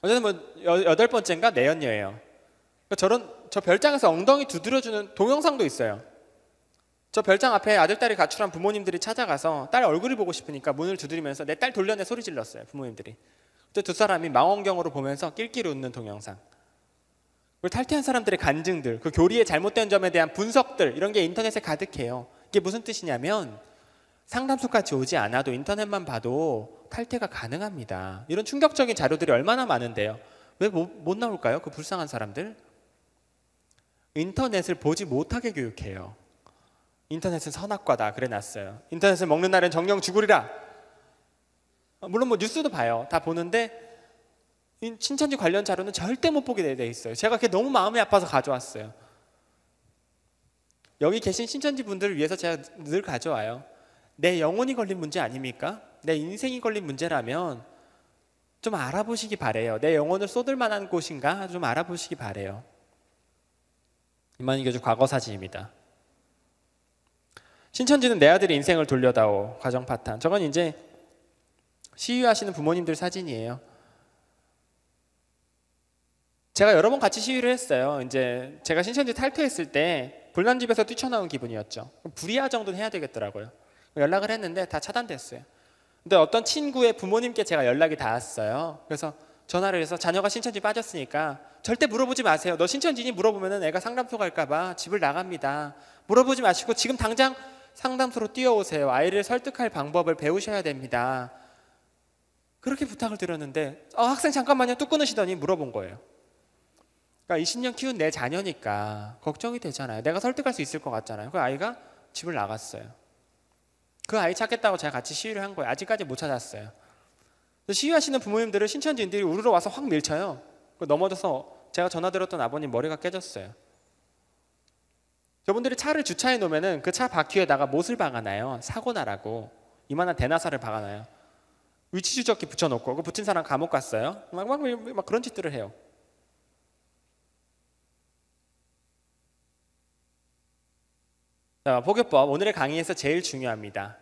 어쨌든 뭐 여 덟 번째인가 내연녀예요. 그러니까 저런 저 별장에서 엉덩이 두드려주는 동영상도 있어요. 저 별장 앞에 아들 딸이 가출한 부모님들이 찾아가서 딸 얼굴을 보고 싶으니까 문을 두드리면서 내 딸 돌려내 소리 질렀어요. 부모님들이. 그때 두 사람이 망원경으로 보면서 낄낄 웃는 동영상. 탈퇴한 사람들의 간증들, 그 교리의 잘못된 점에 대한 분석들 이런 게 인터넷에 가득해요. 이게 무슨 뜻이냐면 상담소까지 오지 않아도 인터넷만 봐도 탈퇴가 가능합니다. 이런 충격적인 자료들이 얼마나 많은데요. 왜 못 나올까요? 그 불쌍한 사람들? 인터넷을 보지 못하게 교육해요. 인터넷은 선악과다 그래 놨어요. 인터넷을 먹는 날엔 정령 죽으리라. 물론 뭐 뉴스도 봐요. 다 보는데 신천지 관련 자료는 절대 못 보게 돼 있어요. 제가 그게 너무 마음이 아파서 가져왔어요. 여기 계신 신천지 분들을 위해서 제가 늘 가져와요. 내 영혼이 걸린 문제 아닙니까? 내 인생이 걸린 문제라면 좀 알아보시기 바래요. 내 영혼을 쏟을 만한 곳인가 좀 알아보시기 바래요. 이만희 교주 과거 사진입니다. 신천지는 내 아들의 인생을 돌려다오 과정 파탄. 저건 이제 시위하시는 부모님들 사진이에요. 제가 여러 번 같이 시위를 했어요. 이제 제가 신천지 탈퇴했을 때 불난 집에서 뛰쳐나온 기분이었죠. 불이야 정도는 해야 되겠더라고요. 연락을 했는데 다 차단됐어요. 근데 어떤 친구의 부모님께 제가 연락이 닿았어요. 그래서 전화를 해서 자녀가 신천지 빠졌으니까 절대 물어보지 마세요. 너 신천지니 물어보면은 애가 상담소 갈까봐 집을 나갑니다. 물어보지 마시고 지금 당장 상담소로 뛰어오세요. 아이를 설득할 방법을 배우셔야 됩니다. 그렇게 부탁을 드렸는데 어, 학생 잠깐만요. 뚝 끊으시더니 물어본 거예요. 그러니까 20년 키운 내 자녀니까 걱정이 되잖아요. 내가 설득할 수 있을 것 같잖아요. 그 아이가 집을 나갔어요. 그 아이 찾겠다고 제가 같이 시위를 한 거예요. 아직까지 못 찾았어요. 시위하시는 부모님들을 신천지인들이 우르르 와서 확 밀쳐요. 넘어져서 제가 전화 드렸던 아버님 머리가 깨졌어요. 저분들이 차를 주차해 놓으면은 그 차 바퀴에다가 못을 박아놔요. 사고 나라고 이만한 대나사를 박아놔요. 위치 추적기 붙여놓고 그 붙인 사람 감옥 갔어요. 막, 막, 막 그런 짓들을 해요. 자, 복요법 오늘의 강의에서 제일 중요합니다.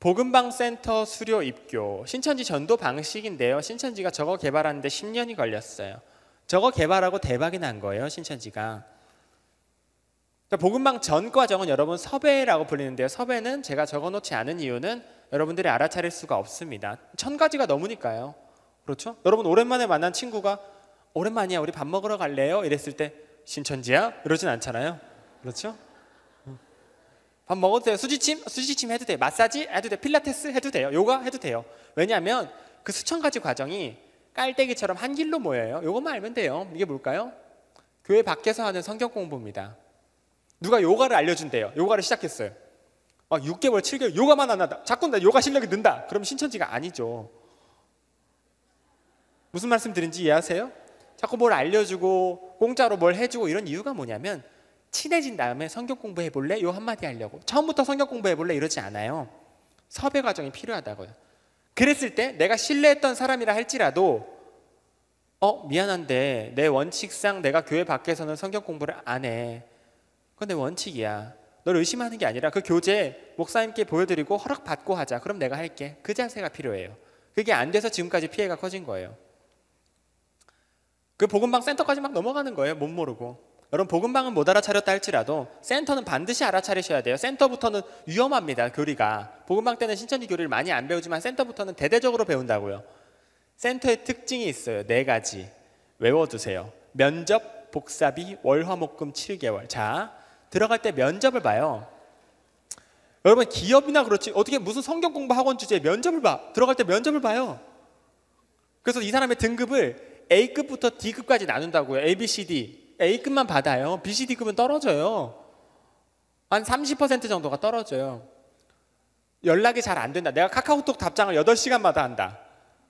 복음방 센터 수료 입교 신천지 전도 방식인데요. 신천지가 저거 개발하는데 10년이 걸렸어요. 저거 개발하고 대박이 난 거예요. 신천지가. 복음방 전 과정은 여러분 섭외라고 불리는데요. 섭외는 제가 적어놓지 않은 이유는 여러분들이 알아차릴 수가 없습니다. 천 가지가 넘으니까요. 그렇죠? 여러분 오랜만에 만난 친구가 오랜만이야 우리 밥 먹으러 갈래요? 이랬을 때 신천지야? 이러진 않잖아요. 그렇죠? 밥 먹어도 돼요. 수지침? 수지침 해도 돼요. 마사지 해도 돼요. 필라테스 해도 돼요. 요가 해도 돼요. 왜냐하면 그 수천 가지 과정이 깔때기처럼 한 길로 모여요. 요것만 알면 돼요. 이게 뭘까요? 교회 밖에서 하는 성경 공부입니다. 누가 요가를 알려준대요. 요가를 시작했어요. 막 6개월, 7개월 요가만 안 한다. 자꾸 나 요가 실력이 는다. 그럼 신천지가 아니죠. 무슨 말씀 드린지 이해하세요? 자꾸 뭘 알려주고 공짜로 뭘 해주고 이런 이유가 뭐냐면 친해진 다음에 성경 공부해 볼래? 요 한마디 하려고. 처음부터 성경 공부해 볼래? 이러지 않아요. 섭외 과정이 필요하다고요. 그랬을 때 내가 신뢰했던 사람이라 할지라도 어 미안한데 내 원칙상 내가 교회 밖에서는 성경 공부를 안 해. 그건 내 원칙이야. 널 의심하는 게 아니라 그 교재 목사님께 보여드리고 허락 받고 하자. 그럼 내가 할게. 그 자세가 필요해요. 그게 안 돼서 지금까지 피해가 커진 거예요. 그 복음방 센터까지 막 넘어가는 거예요. 못 모르고. 여러분 복음방은 못 알아차렸다 할지라도 센터는 반드시 알아차리셔야 돼요. 센터부터는 위험합니다. 교리가. 복음방 때는 신천지 교리를 많이 안 배우지만 센터부터는 대대적으로 배운다고요. 센터의 특징이 있어요. 네 가지. 외워두세요. 면접, 복사비, 월화목금 7개월. 자, 들어갈 때 면접을 봐요. 여러분 기업이나 그렇지 어떻게 무슨 성경 공부 학원 주제에 면접을 봐. 들어갈 때 면접을 봐요. 그래서 이 사람의 등급을 A급부터 D급까지 나눈다고요. A, B, C, D. A급만 받아요. B, C, D급은 떨어져요. 한 30% 정도가 떨어져요. 연락이 잘 안 된다. 내가 카카오톡 답장을 8시간마다 한다.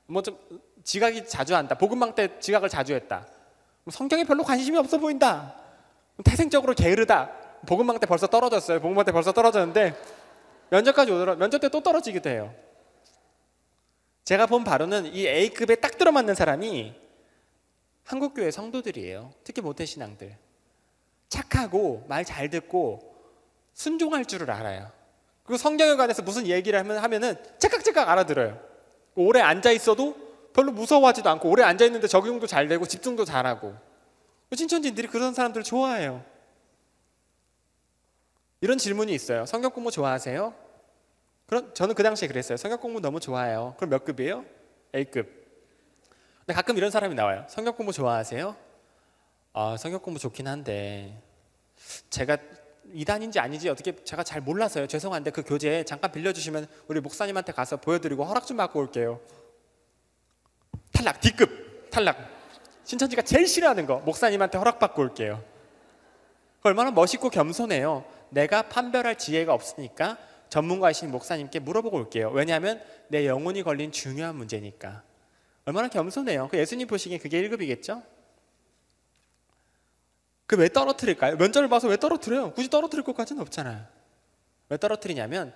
뭐 좀 지각이 자주 한다. 복음방 때 지각을 자주 했다. 성경에 별로 관심이 없어 보인다. 태생적으로 게으르다. 복음방 때 벌써 떨어졌어요. 복음방 때 벌써 떨어졌는데 면접까지 오더라. 면접 때 또 떨어지기도 해요. 제가 본 바로는 이 A급에 딱 들어맞는 사람이 한국교회 성도들이에요. 특히 모태신앙들. 착하고 말 잘 듣고 순종할 줄을 알아요. 그리고 성경에 관해서 무슨 얘기를 하면 하면은 째깍째깍 알아들어요. 오래 앉아 있어도 별로 무서워하지도 않고 오래 앉아 있는데 적용도 잘 되고 집중도 잘하고 신천지들이 그런 사람들 좋아해요. 이런 질문이 있어요. 성경 공부 좋아하세요? 그럼 저는 그 당시에 그랬어요. 성경 공부 너무 좋아해요. 그럼 몇 급이에요? A급. 근데 가끔 이런 사람이 나와요. 성경 공부 좋아하세요? 아, 성경 공부 좋긴 한데 제가 이단인지 아닌지 어떻게 제가 잘 몰라서요. 죄송한데 그 교재 잠깐 빌려주시면 우리 목사님한테 가서 보여드리고 허락 좀 받고 올게요. 탈락, D급 탈락. 신천지가 제일 싫어하는 거 목사님한테 허락 받고 올게요. 얼마나 멋있고 겸손해요. 내가 판별할 지혜가 없으니까 전문가이신 목사님께 물어보고 올게요. 왜냐하면 내 영혼이 걸린 중요한 문제니까. 얼마나 겸손해요. 그 예수님 보시기엔 그게 1급이겠죠? 그 왜 떨어뜨릴까요? 면접을 봐서 왜 떨어뜨려요? 굳이 떨어뜨릴 것까지는 없잖아요. 왜 떨어뜨리냐면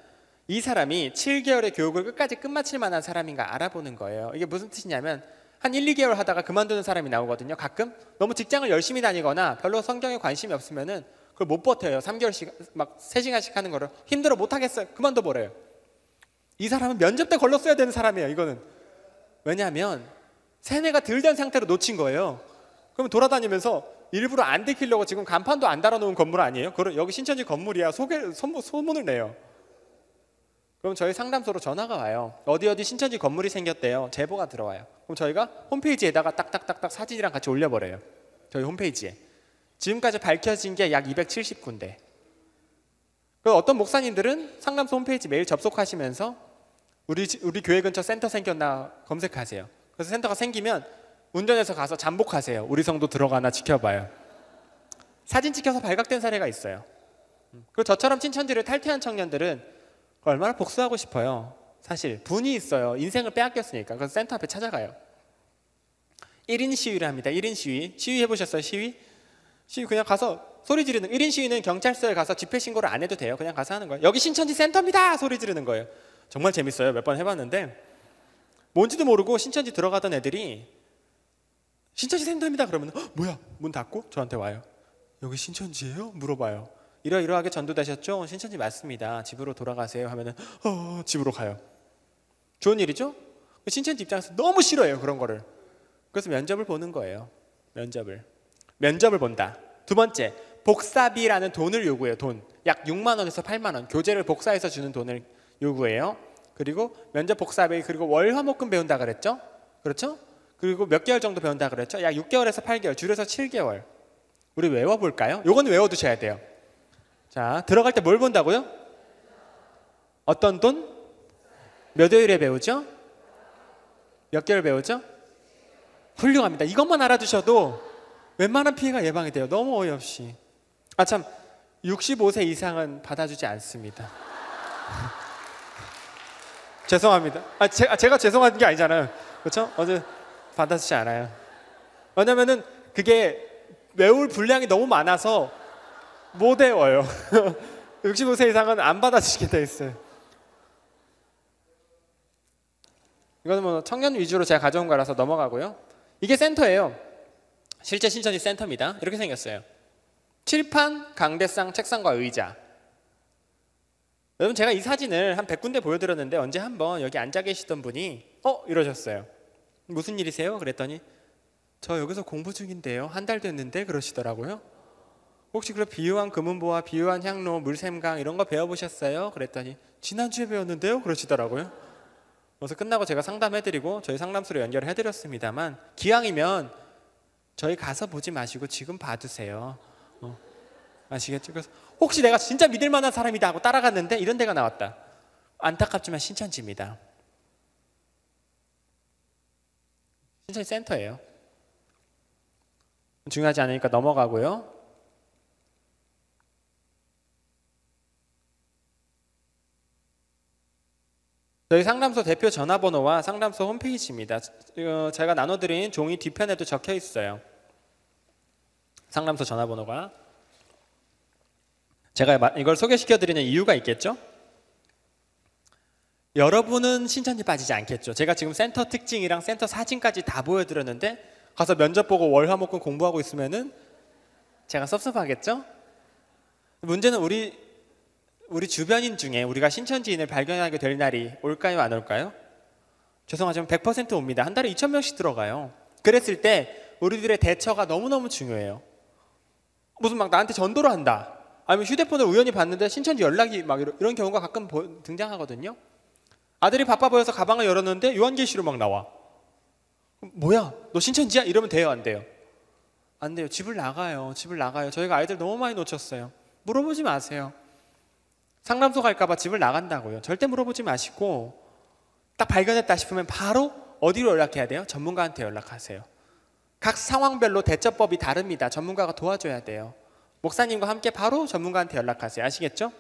이 사람이 7개월의 교육을 끝까지 끝마칠 만한 사람인가 알아보는 거예요. 이게 무슨 뜻이냐면 한 1, 2개월 하다가 그만두는 사람이 나오거든요. 가끔 너무 직장을 열심히 다니거나 별로 성경에 관심이 없으면은 그걸 못 버텨요. 3개월씩 막 3시간씩 하는 거를 힘들어 못 하겠어요. 그만둬 버려요. 이 사람은 면접 때 걸렀어야 되는 사람이에요. 이거는 왜냐하면 세뇌가 덜 된 상태로 놓친 거예요. 그럼 돌아다니면서 일부러 안 들키려고 지금 간판도 안 달아놓은 건물 아니에요? 그럼 여기 신천지 건물이야 소개 소문, 소문 을 내요. 그럼 저희 상담소로 전화가 와요. 어디 어디 신천지 건물이 생겼대요. 제보가 들어와요. 그럼 저희가 홈페이지에다가 딱딱딱딱 사진이랑 같이 올려버려요. 저희 홈페이지에. 지금까지 밝혀진 게 약 270군데. 그 어떤 목사님들은 상담소 홈페이지 매일 접속하시면서 우리 지- 우리 교회 근처 센터 생겼나 검색하세요. 그래서 센터가 생기면 운전해서 가서 잠복하세요. 우리 성도 들어가나 지켜봐요. 사진 찍혀서 발각된 사례가 있어요. 그리고 저처럼 친천지를 탈퇴한 청년들은 얼마나 복수하고 싶어요. 사실 분이 있어요. 인생을 빼앗겼으니까. 그래서 센터 앞에 찾아가요. 1인 시위를 합니다. 1인 시위. 시위 해보셨어요? 시위? 시위 그냥 가서 소리 지르는 1인 시위는 경찰서에 가서 집회 신고를 안 해도 돼요. 그냥 가서 하는 거예요. 여기 신천지 센터입니다. 소리 지르는 거예요. 정말 재밌어요. 몇 번 해봤는데 뭔지도 모르고 신천지 들어가던 애들이 신천지 센터입니다. 그러면 헉, 뭐야? 문 닫고 저한테 와요. 여기 신천지예요? 물어봐요. 이러이러하게 전도되셨죠? 신천지 맞습니다. 집으로 돌아가세요. 하면은 어, 집으로 가요. 좋은 일이죠? 신천지 입장에서 너무 싫어해요 그런 거를. 그래서 면접을 보는 거예요. 면접을. 면접을 본다. 두 번째, 복사비라는 돈을 요구해요. 돈. 약 6만 원에서 8만 원. 교재를 복사해서 주는 돈을 요구해요. 그리고 면접 복사비 그리고 월 화목금 배운다 그랬죠? 그렇죠? 그리고 몇 개월 정도 배운다 그랬죠? 약 6개월에서 8개월, 줄여서 7개월. 우리 외워 볼까요? 요건 외워 두셔야 돼요. 자, 들어갈 때 뭘 본다고요? 어떤 돈? 몇 월에 배우죠? 몇 개월 배우죠? 훌륭합니다. 이것만 알아두셔도 웬만한 피해가 예방이 돼요. 너무 어이없이. 아 참, 65세 이상은 받아주지 않습니다. 죄송합니다. 아, 제, 아, 제 가 죄송한 게 아니잖아요. 그렇죠? 어제 받아주지 않아요. 왜냐면은 그게 외울 분량이 너무 많아서 못 외워요. 65세 이상은 안 받아주시게 돼 있어요. 이거는 뭐 청년 위주로 제가 가져온 거라서 넘어가고요. 이게 센터예요. 실제 신천지 센터입니다. 이렇게 생겼어요. 칠판, 강대상, 책상과 의자. 여러분 제가 이 사진을 한 100군데 보여드렸는데 언제 한번 여기 앉아 계시던 분이 어? 이러셨어요. 무슨 일이세요? 그랬더니 저 여기서 공부 중인데요. 한 달 됐는데 그러시더라고요. 혹시 그럼 비유한 금은보화, 비유한 향로, 물샘강 이런 거 배워보셨어요? 그랬더니 지난주에 배웠는데요? 그러시더라고요. 그래서 끝나고 제가 상담해드리고 저희 상담소로 연결해드렸습니다만 기왕이면 저희 가서 보지 마시고 지금 봐두세요. 어, 아시겠죠? 그래서 혹시 내가 진짜 믿을 만한 사람이다 하고 따라갔는데 이런 데가 나왔다. 안타깝지만 신천지입니다. 신천지 센터예요. 중요하지 않으니까 넘어가고요. 저희 상담소 대표 전화번호와 상담소 홈페이지입니다. 어, 제가 나눠드린 종이 뒤편에도 적혀 있어요. 상담소 전화번호가. 제가 마- 이걸 소개시켜 드리는 이유가 있겠죠? 여러분은 신천지 빠지지 않겠죠. 제가 지금 센터 특징이랑 센터 사진까지 다 보여드렸는데 가서 면접 보고 월화목금 공부하고 있으면은 제가 섭섭하겠죠? 문제는 우리 우리 주변인 중에 우리가 신천지인을 발견하게 될 날이 올까요, 안 올까요? 죄송하지만 100% 옵니다. 한 달에 2천 명씩 들어가요. 그랬을 때 우리들의 대처가 너무너무 중요해요. 무슨 막 나한테 전도를 한다. 아니면 휴대폰을 우연히 봤는데 신천지 연락이 막 이런, 이런 경우가 가끔 보- 등장하거든요. 아들이 바빠 보여서 가방을 열었는데 요한계시로 막 나와. 뭐야? 너 신천지야? 이러면 돼요, 안 돼요? 안 돼요. 집을 나가요. 집을 나가요. 저희가 아이들 너무 많이 놓쳤어요. 물어보지 마세요. 상담소 갈까봐 집을 나간다고요. 절대 물어보지 마시고 딱 발견했다 싶으면 바로 어디로 연락해야 돼요? 전문가한테 연락하세요. 각 상황별로 대처법이 다릅니다. 전문가가 도와줘야 돼요. 목사님과 함께 바로 전문가한테 연락하세요. 아시겠죠?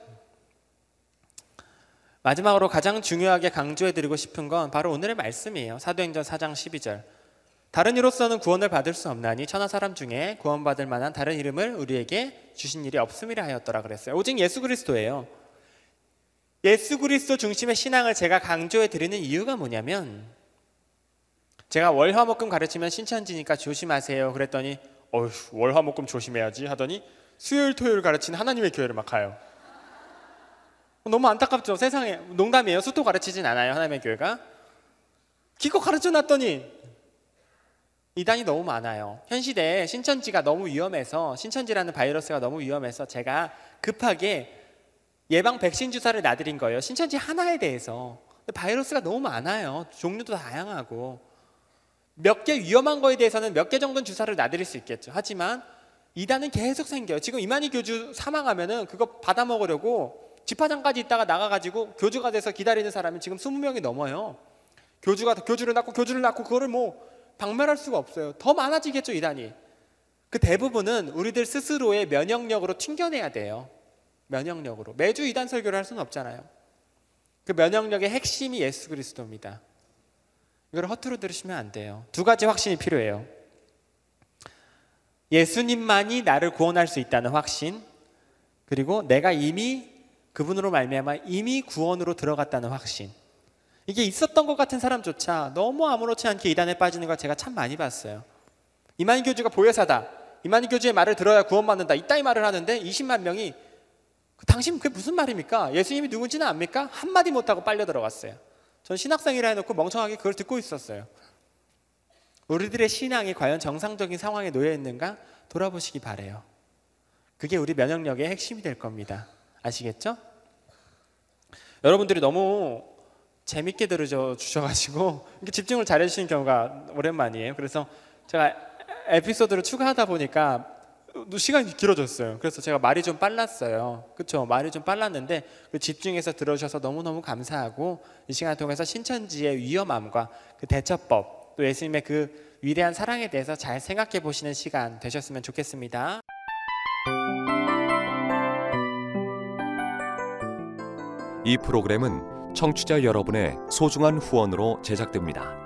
마지막으로 가장 중요하게 강조해드리고 싶은 건 바로 오늘의 말씀이에요. 사도행전 4장 12절. 다른 이로서는 구원을 받을 수 없나니 천하 사람 중에 구원받을 만한 다른 이름을 우리에게 주신 일이 없음이라 하였더라 그랬어요. 오직 예수 그리스도예요. 예수 그리스도 중심의 신앙을 제가 강조해 드리는 이유가 뭐냐면 제가 월화목금 가르치면 신천지니까 조심하세요. 그랬더니 어휴 월화목금 조심해야지 하더니 수요일 토요일 가르치는 하나님의 교회를 막 가요. 너무 안타깝죠. 세상에 농담이에요. 수토 가르치진 않아요. 하나님의 교회가 기껏 가르쳐 놨더니 이단이 너무 많아요. 현 시대에 신천지가 너무 위험해서 신천지라는 바이러스가 너무 위험해서 제가 급하게 예방 백신 주사를 놔드린 거예요. 신천지 하나에 대해서. 바이러스가 너무 많아요. 종류도 다양하고. 몇 개 위험한 거에 대해서는 몇 개 정도는 주사를 놔드릴 수 있겠죠. 하지만 이단은 계속 생겨요. 지금 이만희 교주 사망하면은 그거 받아 먹으려고 집화장까지 있다가 나가가지고 교주가 돼서 기다리는 사람이 지금 20명이 넘어요. 교주가 교주를 낳고 교주를 낳고 그거를 뭐 박멸할 수가 없어요. 더 많아지겠죠 이단이. 그 대부분은 우리들 스스로의 면역력으로 튕겨내야 돼요. 면역력으로 매주 이단 설교를 할 수는 없잖아요. 그 면역력의 핵심이 예수 그리스도입니다. 이걸 허투루 들으시면 안 돼요. 두 가지 확신이 필요해요. 예수님만이 나를 구원할 수 있다는 확신, 그리고 내가 이미 그분으로 말미암아 이미 구원으로 들어갔다는 확신. 이게 있었던 것 같은 사람조차 너무 아무렇지 않게 이단에 빠지는 걸 제가 참 많이 봤어요. 이만희 교주가 보혜사다. 이만희 교주의 말을 들어야 구원받는다. 이따위 말을 하는데 20만 명이 당신 그게 무슨 말입니까? 예수님이 누군지는 압니까? 한마디 못하고 빨려 들어갔어요. 전 신학생이라 해놓고 멍청하게 그걸 듣고 있었어요. 우리들의 신앙이 과연 정상적인 상황에 놓여 있는가 돌아보시기 바래요. 그게 우리 면역력의 핵심이 될 겁니다. 아시겠죠? 여러분들이 너무 재밌게 들으셔 주셔가지고 집중을 잘해주시는 경우가 오랜만이에요. 그래서 제가 에피소드를 추가하다 보니까 시간이 길어졌어요. 그래서 제가 말이 좀 빨랐어요. 그렇죠? 말이 좀 빨랐는데 그 집중해서 들어주셔서 너무너무 감사하고 이 시간 통해서 신천지의 위험함과 그 대처법 또 예수님의 그 위대한 사랑에 대해서 잘 생각해 보시는 시간 되셨으면 좋겠습니다. 이 프로그램은 청취자 여러분의 소중한 후원으로 제작됩니다.